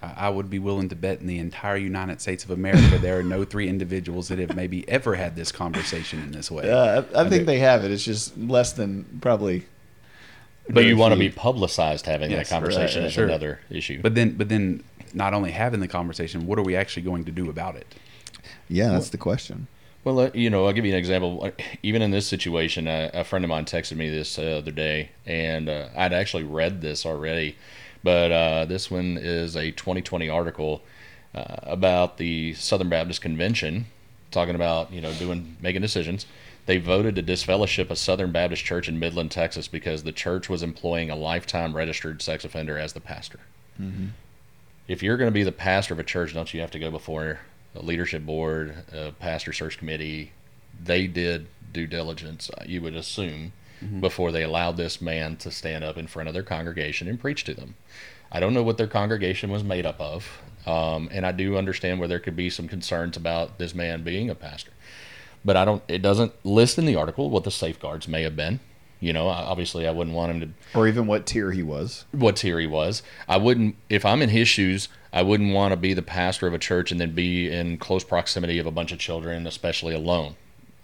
Speaker 3: I I would be willing to bet in the entire United States of America there are no three individuals that have maybe ever had this conversation in this way.
Speaker 1: Uh, I, I think they have it. It's just less than probably.
Speaker 2: But you want to be publicized having
Speaker 3: Yes,
Speaker 2: that conversation
Speaker 1: right,
Speaker 2: is
Speaker 3: sure.
Speaker 2: another issue.
Speaker 3: But then, but then, not only having the conversation, what are we actually going to do about it?
Speaker 1: Yeah, that's the question.
Speaker 2: Well, uh, you know, I'll give you an example. Even in this situation, uh, a friend of mine texted me this uh, other day, and uh, I'd actually read this already, but uh, this one is a 2020 article uh, about the Southern Baptist Convention, talking about you know doing making decisions. They voted to disfellowship a Southern Baptist church in Midland, Texas, because the church was employing a lifetime registered sex offender as the pastor. If you're going to be the pastor of a church, don't you have to go before a leadership board, a pastor search committee? They did due diligence, uh, you would assume, before they allowed this man to stand up in front of their congregation and preach to them. I don't know what their congregation was made up of, um, and I do understand where there could be some concerns about this man being a pastor. But I don't. It doesn't list in the article what the safeguards may have been. You know, obviously, I wouldn't want him to
Speaker 1: Or even what tier he was.
Speaker 2: what tier he was. I wouldn't, if I'm in his shoes, I wouldn't want to be the pastor of a church and then be in close proximity of a bunch of children, especially alone.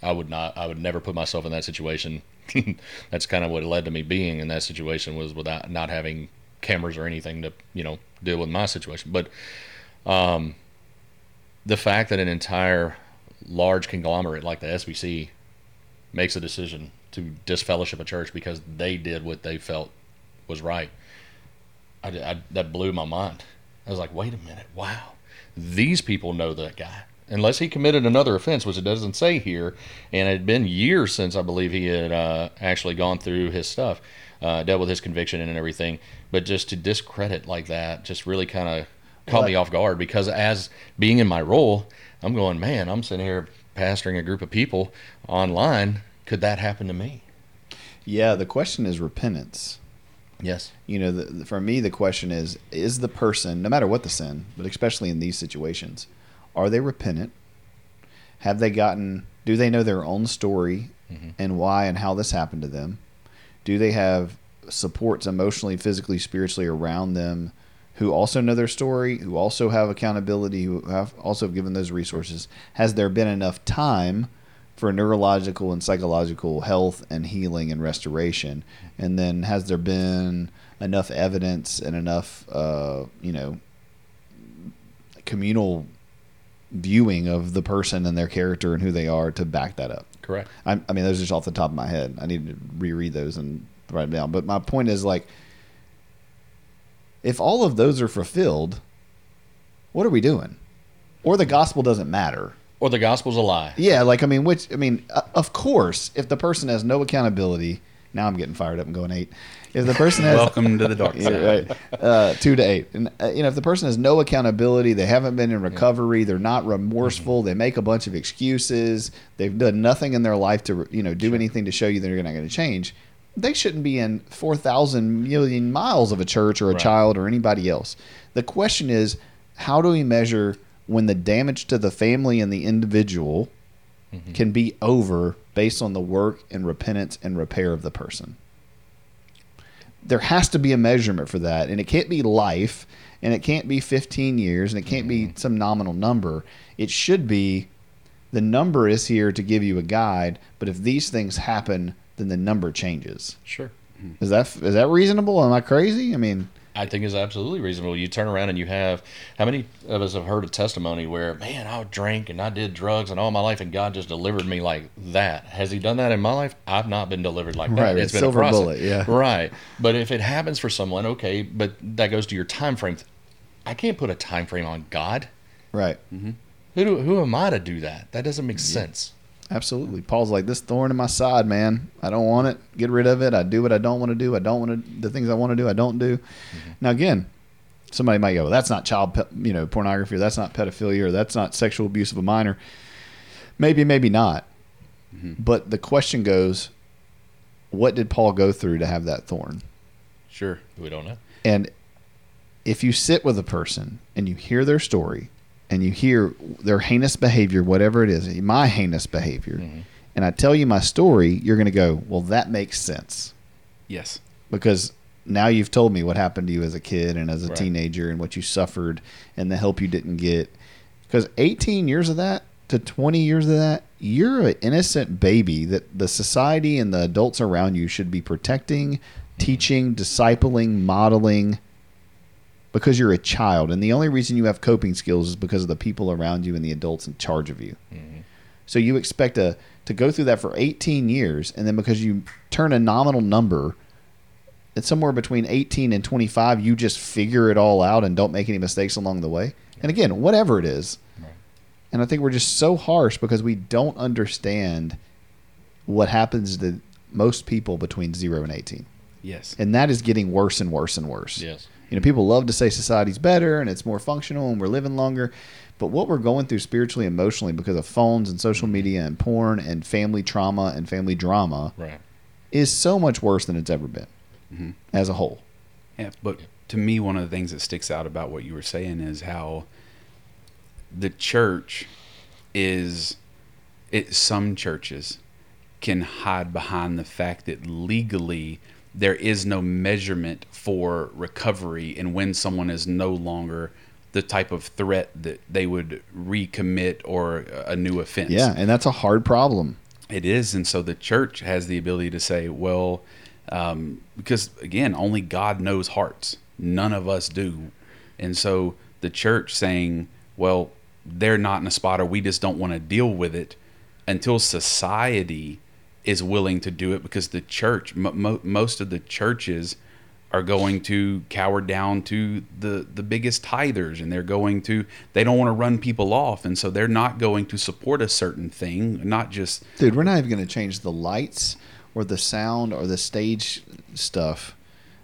Speaker 2: I would not, I would never put myself in that situation. That's kind of what led to me being in that situation was without not having cameras or anything to, you know, deal with my situation. But um, the fact that an entire large conglomerate like the SBC makes a decision to disfellowship a church because they did what they felt was right. I, I- that blew my mind. I was like, wait a minute, wow, these people know that guy. Unless he committed another offense, which it doesn't say here, and it had been years since I believe he had uh, actually gone through his stuff, uh, dealt with his conviction and everything. But just to discredit like that just really kind of caught me off guard because as being in my role, I'm going, man, I'm sitting here pastoring a group of people online. Could that happen to me?
Speaker 1: Yeah, the question is repentance.
Speaker 2: Yes.
Speaker 1: You know, the, the- for me, the question is: Is the person, no matter what the sin, but especially in these situations, are they repentant? Have they gotten? Do they know their own story and why and how this happened to them? Do they have supports emotionally, physically, spiritually around them who also know their story, who also have accountability, who have also given those resources? Has there been enough time for neurological and psychological health and healing and restoration? And then has there been enough evidence and enough, uh, you know, communal viewing of the person and their character and who they are to back that up?
Speaker 2: Correct.
Speaker 1: I, I mean, those are just off the top of my head. I need to reread those and write them down. But my point is like, if all of those are fulfilled, what are we doing? Or the gospel doesn't matter.
Speaker 2: Or the gospel's a lie.
Speaker 1: Yeah, like I mean, which I mean, uh, of course, if the person has no accountability, now I'm getting fired up and going eight. If the person has
Speaker 3: Welcome to the dark
Speaker 1: yeah, right. Uh, two to eight. And uh, you know, if the person has no accountability, they haven't been in recovery, they're not remorseful, they make a bunch of excuses, they've done nothing in their life to you know do anything to show you they're not going to change. They shouldn't be in four thousand million miles of a church or a
Speaker 2: Right.
Speaker 1: child or anybody else. The question is, how do we measure when the damage to the family and the individual Mm-hmm. can be over based on the work and repentance and repair of the person? there has to be a measurement for that and it can't be life and it can't be 15 years and it can't be mm-hmm. some nominal number. It should be the number is here to give you a guide but if these things happen then the number changes.
Speaker 2: Sure.
Speaker 1: is that is that reasonable? Am i crazy? I mean
Speaker 2: I think is absolutely reasonable. You turn around and you have how many of us have heard a testimony where, man, I drank and I did drugs and all my life, and God just delivered me like that. Has He done that in my life? I've not been delivered like that.
Speaker 1: Right,
Speaker 2: It's
Speaker 1: right.
Speaker 2: been a
Speaker 1: Silver
Speaker 2: process.
Speaker 1: bullet, yeah.
Speaker 2: Right. But if it happens for someone, okay. But that goes to your time frame. I can't put a time frame on God.
Speaker 1: right mm-hmm.
Speaker 2: Who do, who am I to do that? That doesn't make sense.
Speaker 1: Absolutely. Paul's like this thorn in my side man. I don't want it. Get rid of it. I do what i don't want to do. I don't want to the things i want to do i don't do. Mm-hmm. Now again somebody might go well, that's not child pe- you know pornography. Or that's not pedophilia or that's not sexual abuse of a minor. Maybe maybe not. Mm-hmm. But the question goes, what did Paul go through to have that thorn?
Speaker 3: Sure.
Speaker 2: We don't know.
Speaker 1: And if you sit with a person and you hear their story and you hear their heinous behavior, whatever it is, my heinous behavior, mm-hmm. and I tell you my story, you're going to go, well, that makes sense
Speaker 3: Yes.
Speaker 1: because now you've told me what happened to you as a kid and as a
Speaker 2: Right.
Speaker 1: teenager and what you suffered and the help you didn't get. Because 18 years of that to 20 years of that, you're an innocent baby that the society and the adults around you should be protecting, mm-hmm. teaching, discipling, modeling because you're a child. And the only reason you have coping skills is because of the people around you and the adults in charge of you. Mm-hmm. So you expect a, to go through that for 18 years, and then because you turn a nominal number, it's somewhere between 18 and 25, you just figure it all out and don't make any mistakes along the way. And again, whatever it is. And I think we're just so harsh because we don't understand what happens to most people between 0 and 18.
Speaker 3: Yes.
Speaker 1: And that is getting worse and worse and worse.
Speaker 2: Yes.
Speaker 1: You know, people love to say society's better and it's more functional and we're living longer. But what we're going through spiritually, emotionally, because of phones and social mm-hmm. media and porn and family trauma and family drama,
Speaker 2: Right.
Speaker 1: is so much worse than it's ever been mm-hmm. as a whole.
Speaker 3: Yeah, but to me, one of the things that sticks out about what you were saying is how the church is it. Some churches can hide behind the fact that legally there is no measurement for recovery and when someone is no longer the type of threat that they would recommit or a new offense.
Speaker 1: Yeah, and that's a hard problem.
Speaker 3: It is, and so the church has the ability to say, well, um, because again, only God knows hearts. None of us do, and so the church saying, well, they're not in a spot, or we just don't want to deal with it until society is willing to do it, because the church, mo- mo- most of the churches are going to cower down to the the biggest tithers and they're going to they don't want to run people off. And so they're not going to support a certain thing not just
Speaker 1: Dude, we're not even going to change the lights or the sound or the stage stuff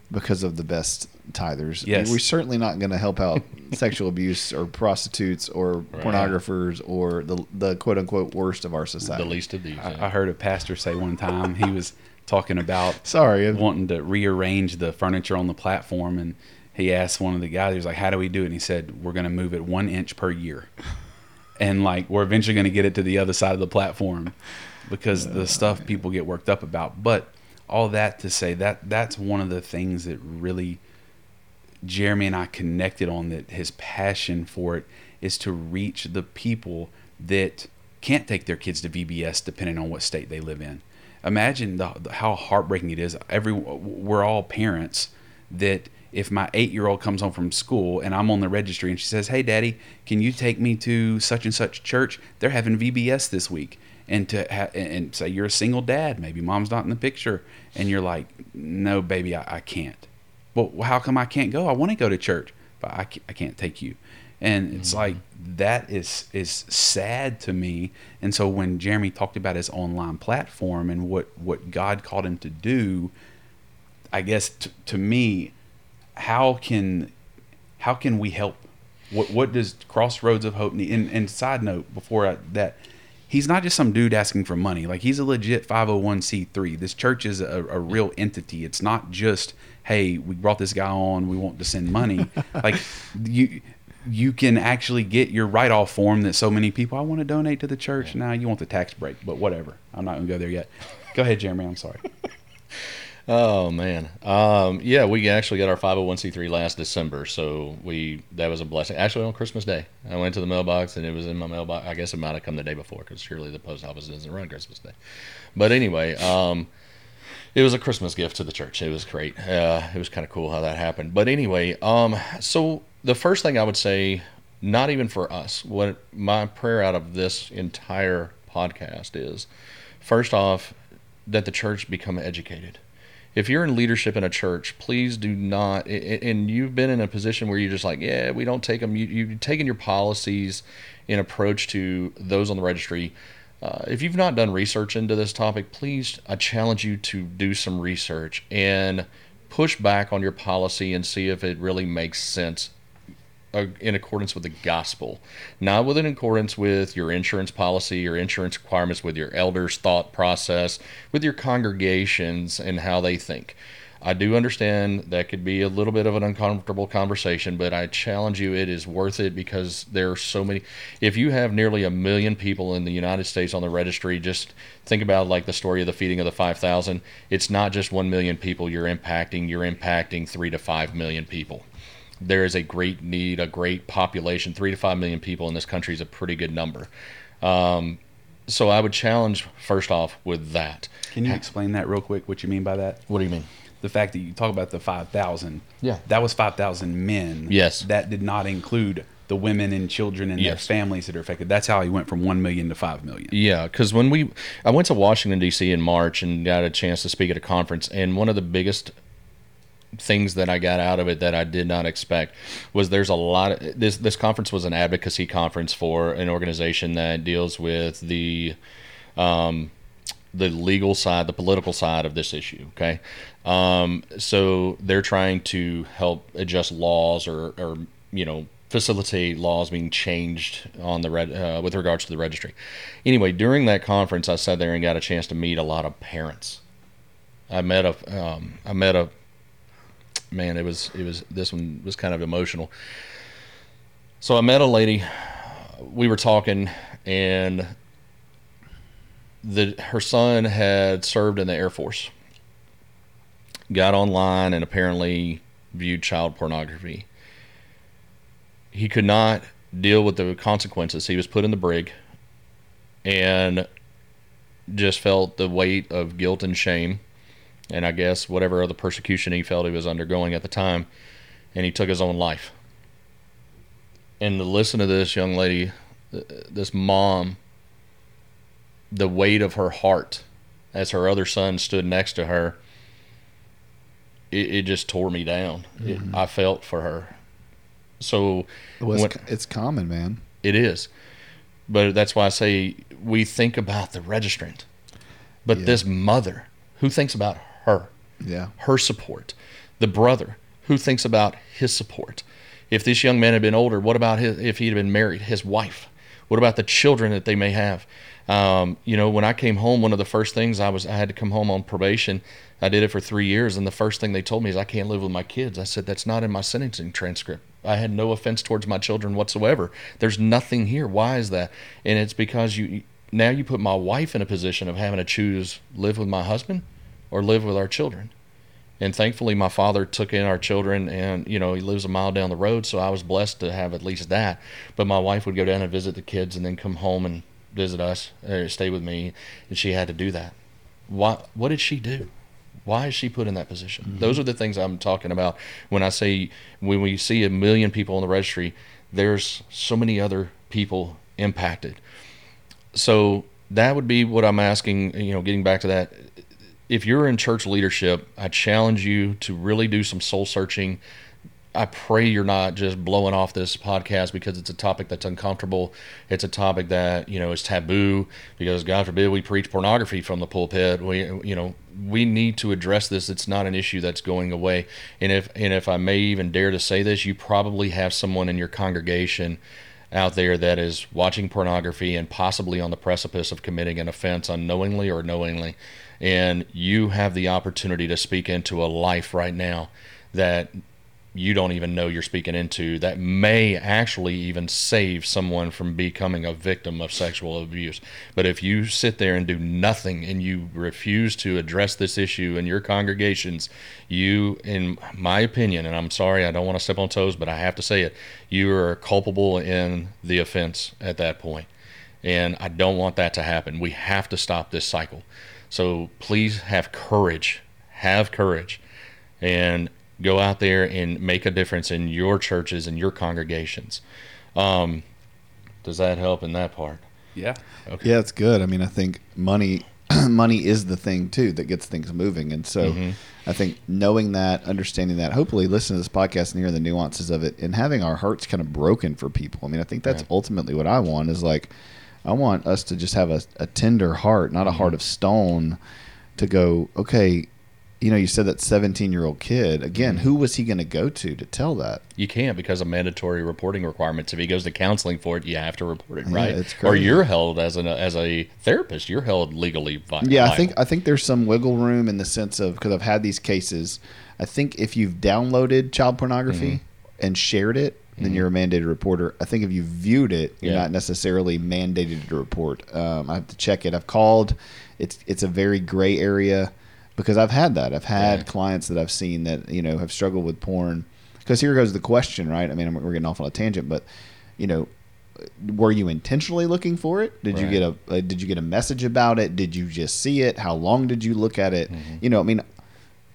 Speaker 1: because of the best tithers.
Speaker 3: Yes.
Speaker 1: We're certainly not going to help out sexual abuse or prostitutes or
Speaker 2: Right.
Speaker 1: pornographers or the, the quote unquote worst of our society.
Speaker 2: The least of these. yeah.
Speaker 3: I, I heard a pastor say one time he was talking about
Speaker 1: Sorry.
Speaker 3: wanting to rearrange the furniture on the platform, and he asked one of the guys, he was like, "How do we do it?" And he said, "We're going to move it one inch per year, and like we're eventually going to get it to the other side of the platform because the stuff people get worked up about." But all that to say that that's one of the things that really Jeremy and I connected on that his passion for it is to reach the people that can't take their kids to VBS depending on what state they live in. Imagine the, the- how heartbreaking it is. Every we're all parents that if my eight year old comes home from school and I'm on the registry and she says, "Hey, Daddy, can you take me to such and such church? They're having VBS this week." And to ha- and say you're a single dad, maybe mom's not in the picture, and you're like, "No, baby, I, I can't." Well, how come I can't go? I want to go to church, but I can't, I can't take you. And it's
Speaker 1: Mm-hmm.
Speaker 3: like that is is sad to me. And so when Jeremy talked about his online platform and what what God called him to do, I guess t- to me, how can how can we help? What what does Crossroads of Hope need? And, and side note before I, that, he's not just some dude asking for money. Like he's a legit 501c3. This church is a, a real entity. It's not just hey, we brought this guy on, we want to send money. like you you can actually get your write off form that so many people I want to donate to the church. Now you want the tax break, but whatever. I'm not gonna go there yet. Go ahead, Jeremy. I'm sorry.
Speaker 2: Oh man, um, yeah, we actually got our 501c3 last December, so we that was a blessing. Actually, on Christmas Day, I went to the mailbox and it was in my mailbox. I guess it might have come the day before because surely the post office doesn't run Christmas Day. But anyway, um, it was a Christmas gift to the church. It was great. Uh, it was kind of cool how that happened. But anyway, um, so the first thing I would say, not even for us, what my prayer out of this entire podcast is, first off, that the church become educated if you're in leadership in a church, please do not. And you've been in a position where you're just like, yeah, we don't take them. You, you've taken your policies and approach to those on the registry. Uh, if you've not done research into this topic, please, I challenge you to do some research and push back on your policy and see if it really makes sense uh, in accordance with the gospel, not with in accordance with your insurance policy, your insurance requirements, with your elders' thought process, with your congregations and how they think. I do understand that could be a little bit of an uncomfortable conversation, but I challenge you, it is worth it because there are so many. If you have nearly a million people in the United States on the registry, just think about like the story of the feeding of the 5,000. It's not just 1 million people you're impacting, you're impacting 3 to 5 million people. There is a great need, a great population. 3 to 5 million people in this country is a pretty good number. Um, so I would challenge first off with that.
Speaker 3: Can you explain that real quick? What you mean by that?
Speaker 2: What do you mean?
Speaker 3: The fact that you talk about the five thousand.
Speaker 2: Yeah.
Speaker 3: That was five thousand men.
Speaker 2: Yes.
Speaker 3: That did not include the women and children and
Speaker 2: Yes.
Speaker 3: their families that are affected. That's how he went from one million to five million.
Speaker 2: Yeah, because when we, I went to Washington D.C. in March and got a chance to speak at a conference, and one of the biggest things that I got out of it that I did not expect was there's a lot of this. This conference was an advocacy conference for an organization that deals with the, um, the legal side, the political side of this issue. Okay, um, so they're trying to help adjust laws or, or you know facilitate laws being changed on the red uh, with regards to the registry. Anyway, during that conference, I sat there and got a chance to meet a lot of parents. I met a um, I met a man. It was it was this one was kind of emotional. So I met a lady. We were talking, and the her son had served in the Air Force. Got online and apparently viewed child pornography. He could not deal with the consequences. He was put in the brig, and just felt the weight of guilt and shame, and I guess whatever other persecution he felt he was undergoing at the time, and he took his own life. And to listen to this young lady, uh, this mom, the weight of her heart as her other son stood next to her, it, it just tore me down. It, mm-hmm. I felt for her. So
Speaker 1: Well,
Speaker 2: when-
Speaker 1: it's, it's common, man.
Speaker 2: it is. But that's why I say we think about the registrant. But
Speaker 1: Yeah.
Speaker 2: this mother, who thinks about her,
Speaker 1: Yeah.
Speaker 2: her support? The brother, who thinks about his support? If this young man had been older, what about his, if he'd been married, his wife? What about the children that they may have? Um, you know, when I came home, one of the first things I was, I had to come home on probation. I did it for three years, and the first thing they told me is I can't live with my kids. I said that's not in my sentencing transcript. I had no offense towards my children whatsoever. There's nothing here. Why is that? And it's because you now you put my wife in a position of having to choose live with my husband or live with our children. And thankfully, my father took in our children, and you know he lives a mile down the road, so I was blessed to have at least that. But my wife would go down and visit the kids, and then come home and visit us, or stay with me, and she had to do that. Why? What did she do? Why is she put in that position? Mm-hmm. Those are the things I'm talking about when I say when we see a million people on the registry, there's so many other people impacted. So that would be what I'm asking. You know, getting back to that, if you're in church leadership, I challenge you to really do some soul searching. I pray you're not just blowing off this podcast because it's a topic that's uncomfortable. It's a topic that you know is taboo because God forbid we preach pornography from the pulpit. We you know we need to address this. It's not an issue that's going away. And if and if I may even dare to say this, you probably have someone in your congregation out there that is watching pornography and possibly on the precipice of committing an offense unknowingly or knowingly. And you have the opportunity to speak into a life right now that you don't even know you're speaking into that may actually even save someone from becoming a victim of sexual abuse. But if you sit there and do nothing and you refuse to address this issue in your congregations, you, in my opinion, and I'm sorry, I don't want to step on toes, but I have to say it, you are culpable in the offense at that point. And I don't want that to happen. We have to stop this cycle. So please have courage. Have courage. And go out there and make a difference in your churches and your congregations. Um, does that help in that part?
Speaker 3: Yeah.
Speaker 2: Okay.
Speaker 1: Yeah, it's good. I mean, I think money money is the thing too that gets things moving. And so
Speaker 2: Mm-hmm.
Speaker 1: I think knowing that, understanding that, hopefully listening to this podcast and hearing the nuances of it and having our hearts kind of broken for people. I mean, I think that's
Speaker 2: Yeah.
Speaker 1: ultimately what I want is like I want us to just have a, a tender heart, not a
Speaker 2: Mm-hmm.
Speaker 1: heart of stone to go, okay, you know, you said that 17 year old kid. Again,
Speaker 2: Mm-hmm.
Speaker 1: who was he going to go to to tell that?
Speaker 2: You can't because of mandatory reporting requirements. If he goes to counseling for it, you have to report it,
Speaker 1: Yeah,
Speaker 2: right?
Speaker 1: it's
Speaker 2: Or you're held as an as a therapist. You're held legally.
Speaker 1: Yeah, I think I think there's some wiggle room in the sense of because I've had these cases. I think if you've downloaded child pornography
Speaker 2: Mm-hmm.
Speaker 1: and shared it, then you're a mandated reporter. I think if you viewed it, you're
Speaker 2: Yeah.
Speaker 1: not necessarily mandated to report. Um, I have to check it. I've called. It's it's a very gray area because I've had that. I've had
Speaker 2: Yeah.
Speaker 1: clients that I've seen that you know have struggled with porn. Because here goes the question, right? I mean, we're getting off on a tangent, but you know, were you intentionally looking for it? Did you get a uh, did you get a message about it? Did you just see it? How long did you look at it?
Speaker 2: Mm-hmm.
Speaker 1: You know, I mean,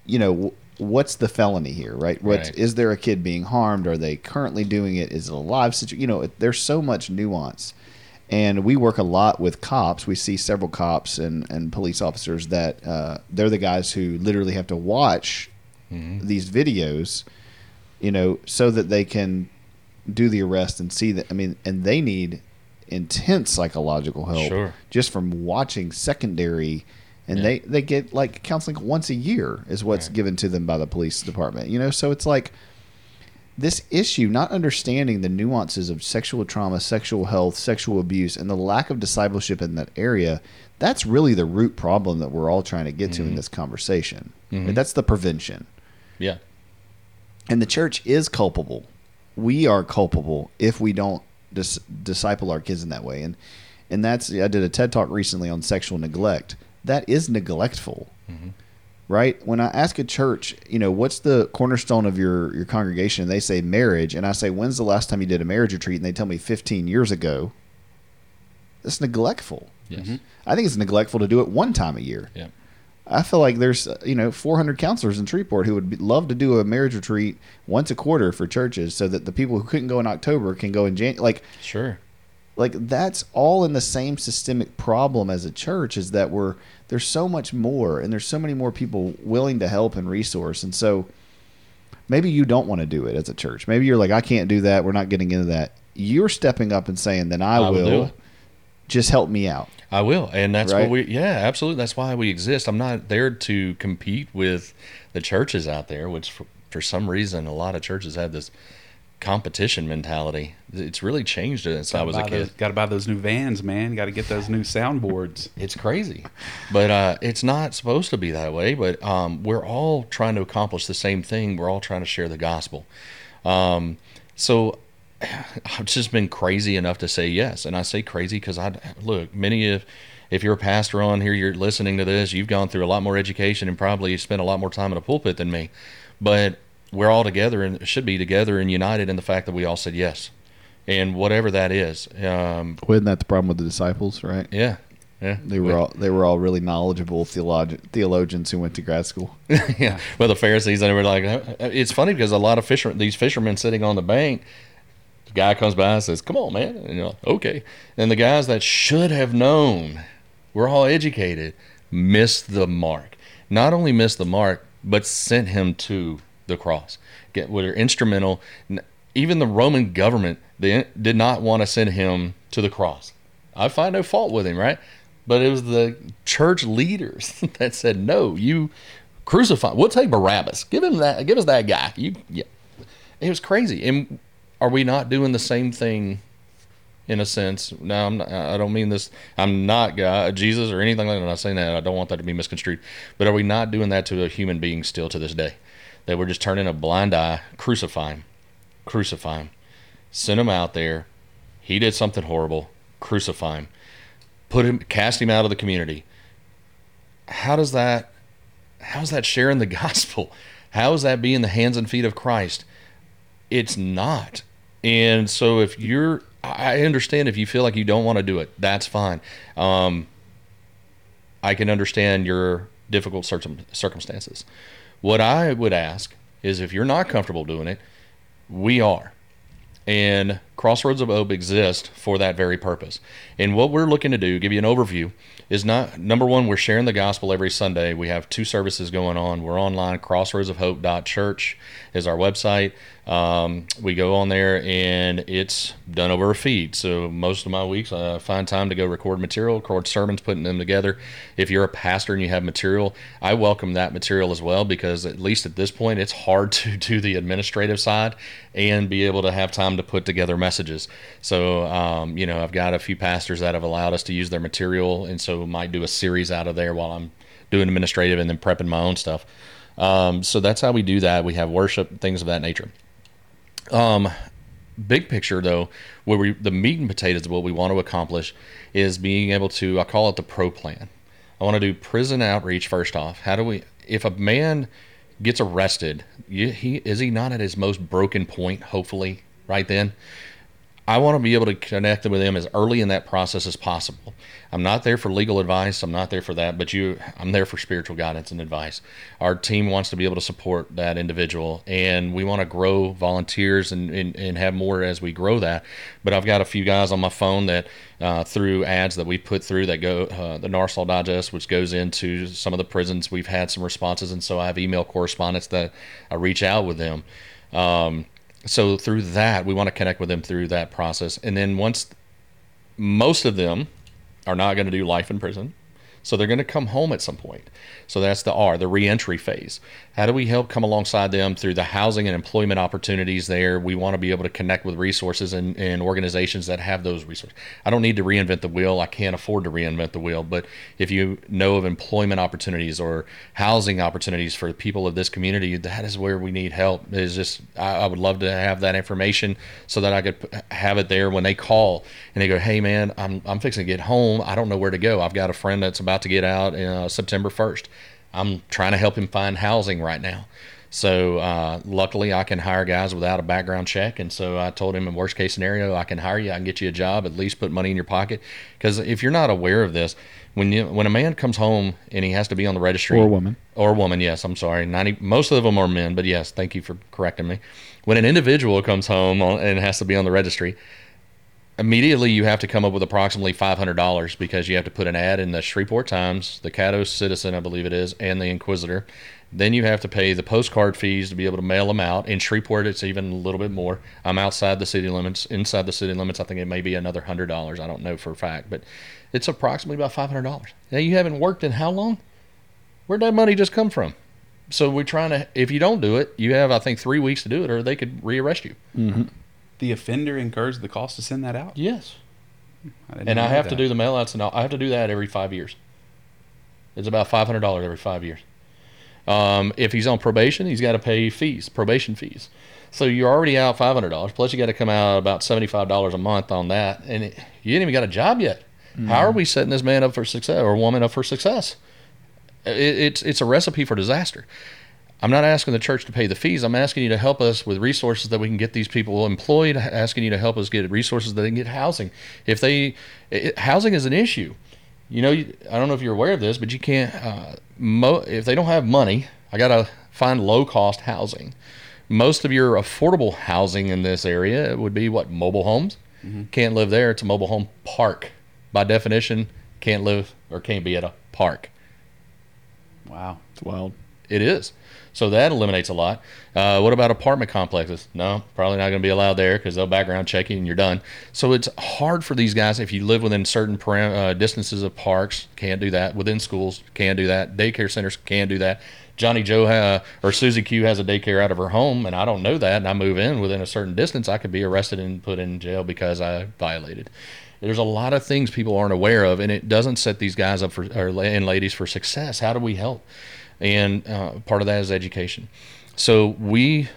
Speaker 1: you know, what's the felony here, right? What's
Speaker 2: Right.
Speaker 1: is there a kid being harmed? Are they currently doing it? Is it a live situation? You know, it, there's so much nuance. And we work a lot with cops. We see several cops and, and police officers that uh, they're the guys who literally have to watch
Speaker 2: Mm-hmm.
Speaker 1: these videos, you know, so that they can do the arrest and see that. I mean, and they need intense psychological help
Speaker 2: Sure.
Speaker 1: just from watching secondary. And
Speaker 2: Yeah.
Speaker 1: they, they get like counseling once a year is what's
Speaker 2: Right.
Speaker 1: given to them by the police department, you know? So it's like this issue, not understanding the nuances of sexual trauma, sexual health, sexual abuse, and the lack of discipleship in that area, that's really the root problem that we're all trying to get to in this conversation.
Speaker 2: Mhm.
Speaker 1: That's the prevention.
Speaker 2: yeah,
Speaker 1: And the church is culpable. We are culpable if we don't dis- disciple our kids in that way. And and that's I did a TED talk recently on sexual neglect. That is neglectful. Right? When I ask a church, you know, what's the cornerstone of your your congregation? And they say marriage, and I say, "When's the last time you did a marriage retreat?" And they tell me 15 years ago. That's neglectful.
Speaker 2: yes, mm-hmm.
Speaker 1: I think it's neglectful to do it one time a year.
Speaker 2: yeah.
Speaker 1: I feel like there's you know 400 counselors in Shreveport who would be, love to do a marriage retreat once a quarter for churches, so that the people who couldn't go in October can go in Jan. Like
Speaker 2: Sure.
Speaker 1: Like that's all in the same systemic problem as a church is that we're there's so much more and there's so many more people willing to help and resource, and so maybe you don't want to do it as a church. Maybe you're like I can't do that. We're not getting into that. You're stepping up and saying, then I,
Speaker 2: I will.
Speaker 1: Just help me out.
Speaker 2: I will, and that's
Speaker 1: Right?
Speaker 2: what we. Yeah, absolutely. That's why we exist. I'm not there to compete with the churches out there, which for, for some reason a lot of churches have this competition mentality. It's really changed since I was a kid.
Speaker 3: Got to buy those new vans, man. Got to get those new soundboards.
Speaker 2: It's crazy, but uh, it's not supposed to be that way. But um, we're all trying to accomplish the same thing. We're all trying to share the gospel. Um, so I've just been crazy enough to say yes, and I say crazy because I look many of. If you're a pastor on here, you're listening to this. You've gone through a lot more education and probably spent a lot more time in a pulpit than me, but we're all together and should be together and united in the fact that we all said yes, and whatever that is. Um,
Speaker 1: Wasn't that the problem with the disciples, right?
Speaker 2: yeah, yeah.
Speaker 1: They were all they were all really knowledgeable theolog- theologians who went to grad school.
Speaker 2: yeah. Well, the Pharisees and they were like, uh, it's funny because a lot of fisher these fishermen sitting on the bank, the guy comes by and says, "Come on, man," and you're like, "Okay." And the guys that should have known, we're all educated, missed the mark. Not only missed the mark, but sent him to the cross. Get were instrumental. Even the Roman government they did not want to send him to the cross. I find no fault with him, right? But it was the church leaders that said, "No, you crucify. We'll take Barabbas. Give him that. Give us that guy." You, yeah. It was crazy. And are we not doing the same thing? In a sense, now I'm not, I don't mean this. I'm not God, Jesus, or anything like that. I'm not saying that. I don't want that to be misconstrued. But are we not doing that to a human being still to this day? That we're just turning a blind eye, crucify him, crucify him, send him out there. He did something horrible. Crucify him, put him, cast him out of the community. How does that? How's that sharing the gospel? How is that being the hands and feet of Christ? It's not. And so if you're, I understand if you feel like you don't want to do it, that's fine. Um, I can understand your difficult circum- circumstances. What I would ask is if you're not comfortable doing it, we are. And Crossroads of Hope exists for that very purpose. And what we're looking to do, give you an overview, is not number one, we're sharing the gospel every Sunday. We have two services going on. We're online, crossroadsofhope.church is our website. Um, we go on there and it's done over a feed. So most of my weeks, I find time to go record material, record sermons, putting them together. If you're a pastor and you have material, I welcome that material as well because at least at this point, it's hard to do the administrative side and be able to have time to put together messages. So, um, you know, I've got a few pastors that have allowed us to use their material, and so might do a series out of there while I'm doing administrative and then prepping my own stuff. Um, so that's how we do that. We have worship, things of that nature. Um, big picture though, where we the meat and potatoes of what we want to accomplish is being able to I call it the pro plan. I want to do prison outreach first off. How do we if a man gets arrested, you, he is he not at his most broken point hopefully right then? I want to be able to connect with them as early in that process as possible. I'm not there for legal advice. I'm not there for that, but you, I'm there for spiritual guidance and advice. Our team wants to be able to support that individual, and we want to grow volunteers and, and, and have more as we grow that. But I've got a few guys on my phone that, uh, through ads that we put through that go, uh, the NARSOL Digest, which goes into some of the prisons, we've had some responses, and so I have email correspondence that I reach out with them. Um, so through that, we want to connect with them through that process, and then once most of them are not going to do life in prison. So they're going to come home at some point. So that's the R, the reentry phase. How do we help come alongside them through the housing and employment opportunities there? We want to be able to connect with resources and, and organizations that have those resources. I don't need to reinvent the wheel. I can't afford to reinvent the wheel. But if you know of employment opportunities or housing opportunities for people of this community, that is where we need help. Is just I, I would love to have that information so that I could have it there when they call and they go, "Hey man, I'm I'm fixing to get home. I don't know where to go. I've got a friend that's about to get out uh, September 1st. I'm trying to help him find housing right now. So uh, luckily, I can hire guys without a background check, and so I told him, in worst case scenario, I can hire you. I can get you a job, at least put money in your pocket. Because if you're not aware of this, when you when a man comes home and he has to be on the registry,
Speaker 1: Or a woman.
Speaker 2: or a woman, yes, I'm sorry, ninety most of them are men, but yes, thank you for correcting me. When an individual comes home and has to be on the registry, immediately you have to come up with approximately $500 because you have to put an ad in the Shreveport Times, the Caddo Citizen, I believe it is, and the Inquisitor. Then you have to pay the postcard fees to be able to mail them out. In Shreveport, it's even a little bit more. I'm outside the city limits. Inside the city limits, I think it may be another hundred dollars. I don't know for a fact, but it's approximately about five hundred dollars. Now you haven't worked in how long? Where'd that money just come from? So we're trying to. If you don't do it, you have I think three weeks to do it, or they could rearrest you. Mm-hmm.
Speaker 3: The offender incurs the cost to send that out.
Speaker 2: Yes.
Speaker 3: I didn't
Speaker 2: and I have to do the mail outs, and I have to do that every five years. It's about five hundred dollars every five years. Um, if he's on probation, he's got to pay fees, probation fees. So you're already out five hundred dollars. Plus, you got to come out about seventy five dollars a month on that, and it, you ain't even got a job yet. How are we setting this man up for success or woman up for success? It, it's it's a recipe for disaster. I'm not asking the church to pay the fees. I'm asking you to help us with resources that we can get these people employed. Asking you to help us get resources that they can get housing. If they, it, housing is an issue. You know, you, I don't know if you're aware of this, but you can't. Uh, mo- if they don't have money, I gotta find low cost housing. Most of your affordable housing in this area would be what mobile homes. Can't live there. It's a mobile home park. By definition, can't live or can't be at a park.
Speaker 3: Wow.
Speaker 1: It's wild.
Speaker 2: It is. So that eliminates a lot. Uh, what about apartment complexes? No, probably not going to be allowed there because they'll background check you and you're done. So it's hard for these guys if you live within certain param- uh, distances of parks. Can't do that. Within schools, can't do that. Daycare centers can't do that. Johnny Joe or Susie Q has a daycare out of her home, and I don't know that, and I move in within a certain distance, I could be arrested and put in jail because I violated. There's a lot of things people aren't aware of, and it doesn't set these guys up for or and ladies for success. How do we help? And uh, part of that is education. So we,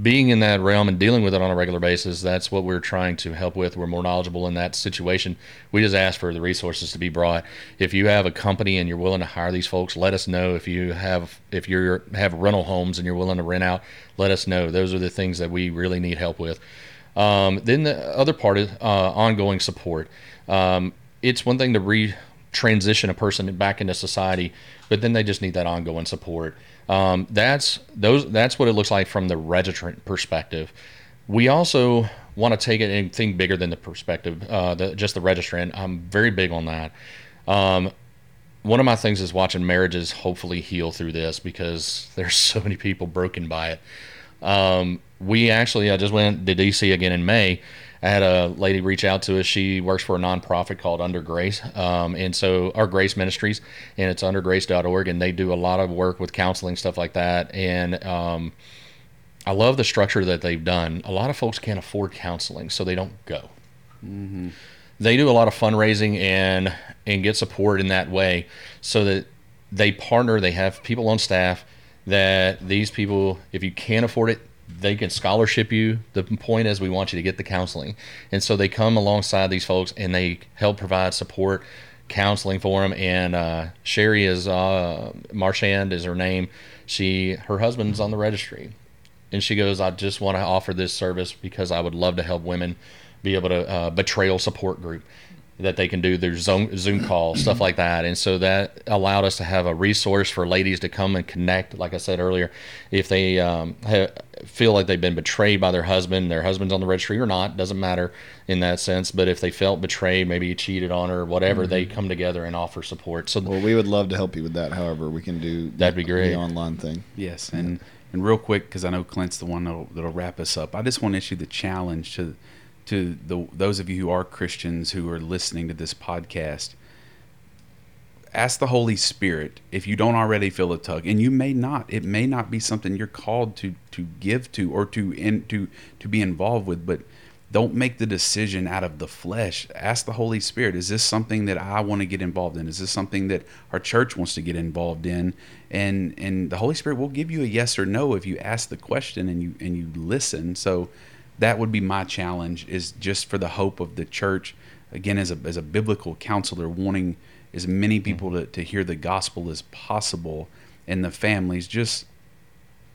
Speaker 2: being in that realm and dealing with it on a regular basis, that's what we're trying to help with. We're more knowledgeable in that situation. We just ask for the resources to be brought. If you have a company and you're willing to hire these folks, let us know. If you have if you have rental homes and you're willing to rent out, let us know. Those are the things that we really need help with. Um, then the other part is uh, ongoing support. Um, it's one thing to re transition a person back into society, but then they just need that ongoing support. Um, that's those. That's what it looks like from the registrant perspective. We also want to take it and think bigger than the perspective, uh, the, just the registrant. I'm very big on that. Um, one of my things is watching marriages hopefully heal through this because there's so many people broken by it. Um, we actually, I just went to DC again in May. I had a lady reach out to us. She works for a nonprofit called Under Grace, um, and so our Grace Ministries, and it's undergrace.org, and they do a lot of work with counseling stuff like that. And um, I love the structure that they've done. A lot of folks can't afford counseling, so they don't go. Mm-hmm. They do a lot of fundraising and and get support in that way, so that they partner. They have people on staff that these people, if you can't afford it, they can scholarship you. The point is, we want you to get the counseling, and so they come alongside these folks and they help provide support, counseling for them. And uh, Sherry is uh, Marchand is her name. She her husband's on the registry, and she goes, "I just want to offer this service because I would love to help women be able to uh, betrayal support group." That they can do their Zoom, Zoom call, stuff like that. And so that allowed us to have a resource for ladies to come and connect. Like I said earlier, if they um, ha- feel like they've been betrayed by their husband, their husband's on the registry or not, doesn't matter in that sense. But if they felt betrayed, maybe he cheated on her, whatever, mm-hmm. they come together and offer support. So
Speaker 1: well, we would love to help you with that. However, we can do
Speaker 2: that'd be great
Speaker 1: the online thing.
Speaker 3: Yes, and and real quick because I know Clint's the one that'll, that'll wrap us up. I just want to issue the challenge to to the, those of you who are Christians who are listening to this podcast, ask the Holy Spirit if you don't already feel a tug, and you may not. It may not be something you're called to to give to or to in, to to be involved with, but don't make the decision out of the flesh. Ask the Holy Spirit, is this something that I want to get involved in? Is this something that our church wants to get involved in? And and the Holy Spirit will give you a yes or no if you ask the question and you and you listen. So that would be my challenge is just for the hope of the church again as a, as a biblical counselor wanting as many people to, to hear the gospel as possible and the families just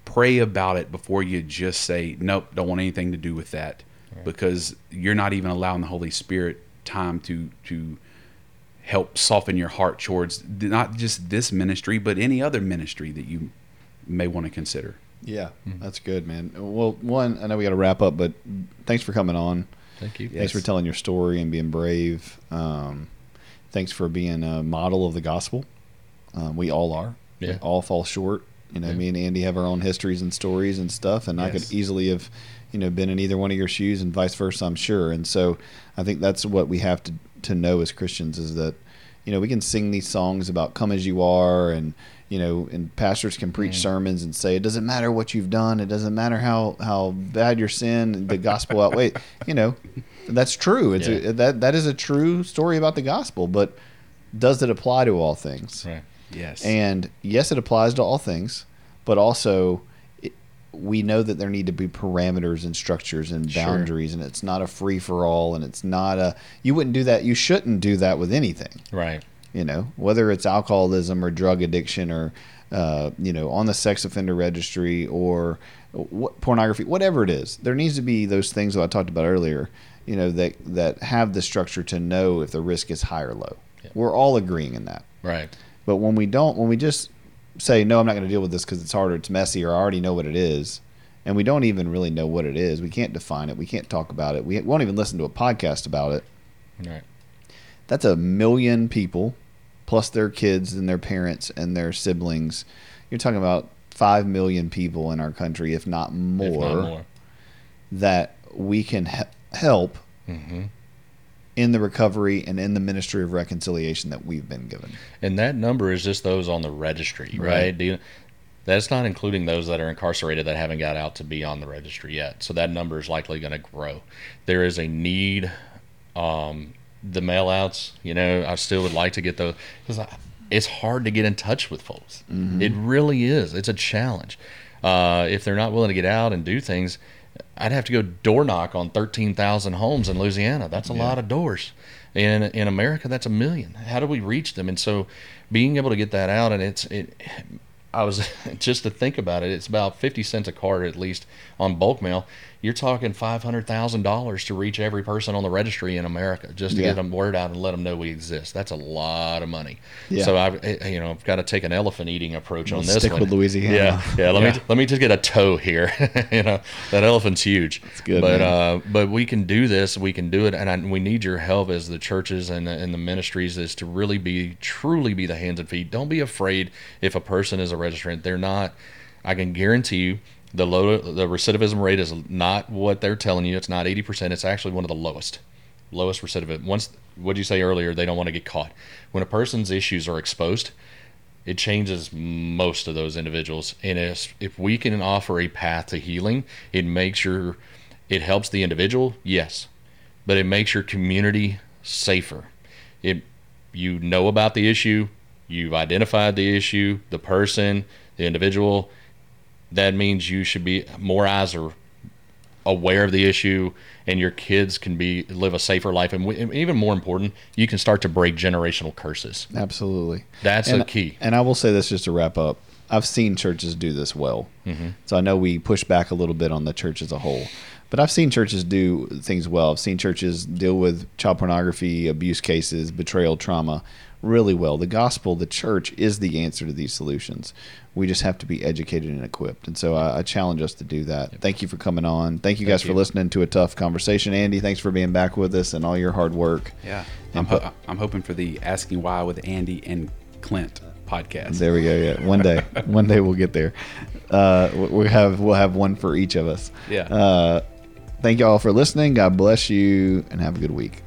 Speaker 3: pray about it before you just say nope don't want anything to do with that right. because you're not even allowing the holy spirit time to to help soften your heart towards not just this ministry but any other ministry that you may want to consider
Speaker 1: yeah, mm-hmm. that's good, man. Well, one, I know we got to wrap up, but thanks for coming on.
Speaker 2: Thank you.
Speaker 1: Thanks yes. for telling your story and being brave. Um, thanks for being a model of the gospel. Um, we all are.
Speaker 2: Yeah.
Speaker 1: We all fall short. You know, yeah. me and Andy have our own histories and stories and stuff, and yes. I could easily have, you know, been in either one of your shoes, and vice versa. I'm sure. And so, I think that's what we have to to know as Christians is that, you know, we can sing these songs about "Come as you are" and you know, and pastors can preach mm. sermons and say it doesn't matter what you've done, it doesn't matter how how bad your sin, the gospel outweighs. you know, that's true. It's yeah. a, that that is a true story about the gospel, but does it apply to all things?
Speaker 2: Right.
Speaker 3: Yes.
Speaker 1: And yes, it applies to all things, but also it, we know that there need to be parameters and structures and boundaries, sure. and it's not a free for all, and it's not a you wouldn't do that. You shouldn't do that with anything.
Speaker 2: Right
Speaker 1: you know, whether it's alcoholism or drug addiction or, uh, you know, on the sex offender registry or what, pornography, whatever it is, there needs to be those things that I talked about earlier, you know, that, that have the structure to know if the risk is high or low. Yeah. We're all agreeing in that.
Speaker 2: Right.
Speaker 1: But when we don't, when we just say, no, I'm not going to deal with this because it's harder, it's messy, or I already know what it is, and we don't even really know what it is, we can't define it, we can't talk about it, we won't even listen to a podcast about it.
Speaker 2: Right.
Speaker 1: That's a million people plus their kids and their parents and their siblings. You're talking about five million people in our country, if not more, if not more. that we can he- help mm-hmm. in the recovery and in the ministry of reconciliation that we've been given.
Speaker 2: And that number is just those on the registry, right? right? that's not including those that are incarcerated that haven't got out to be on the registry yet. So that number is likely going to grow. There is a need um, the mail outs. You know, I still would like to get those because it's hard to get in touch with folks. Mm-hmm. It really is. It's a challenge. Uh, if they're not willing to get out and do things, I'd have to go door knock on 13,000 homes in Louisiana. That's a yeah. lot of doors. In in America, that's a million. How do we reach them? And so, being able to get that out, and it's it, I was just to think about it, it's about 50 cents a card at least on bulk mail. You're talking $500,000 to reach every person on the registry in America just to
Speaker 1: Yeah.
Speaker 2: get them word out and let them know we exist. That's a lot of money.
Speaker 1: Yeah.
Speaker 2: So I've eh, you know I've got to take an elephant eating approach on this
Speaker 1: stick
Speaker 2: one.
Speaker 1: with Louisiana.
Speaker 2: Yeah, yeah. Let
Speaker 3: Yeah.
Speaker 2: me let me just get a toe here. you know that elephant's huge. That's
Speaker 1: good,
Speaker 2: But uh, but we can do this. We can do it, and I, we need your help as the churches and and the ministries is to really be truly be the hands and feet. Don't be afraid if a person is a registrant. They're not. I can guarantee you. The low, the recidivism rate is not what they're telling you. It's not eighty percent. It's actually one of the lowest, lowest recidivism. Once, what did you say earlier? They don't want to get caught. When a person's issues are exposed, it changes most of those individuals. And if, if we can offer a path to healing, it makes your, it helps the individual, yes, but it makes your community safer. It, you know about the issue, you've identified the issue, the person, the individual. That means you should be more eyes are aware of the issue, and your kids can be live a safer life. And, we, and even more important, you can start to break generational curses.
Speaker 1: Absolutely.
Speaker 2: That's
Speaker 1: and,
Speaker 2: the key.
Speaker 1: And I will say this just to wrap up. I've seen churches do this well. Mm-hmm. So I know we push back a little bit on the church as a whole. But I've seen churches do things well. I've seen churches deal with child pornography, abuse cases, betrayal, trauma really well. The gospel, the church, is the answer to these solutions. We just have to be educated and equipped. And so I, I challenge us to do that. Thank you for coming on. Thank you guys
Speaker 2: you.
Speaker 1: for listening to a tough conversation. Andy, thanks for being back with us and all your hard work.
Speaker 3: Yeah, I'm, ho- I'm hoping for the asking why with Andy and Clint podcast.
Speaker 1: There we go. Yeah, one day, one day we'll get there. Uh, we have we'll have one for each of us.
Speaker 3: Yeah.
Speaker 1: Uh, thank you all for listening. God bless you, and have a good week.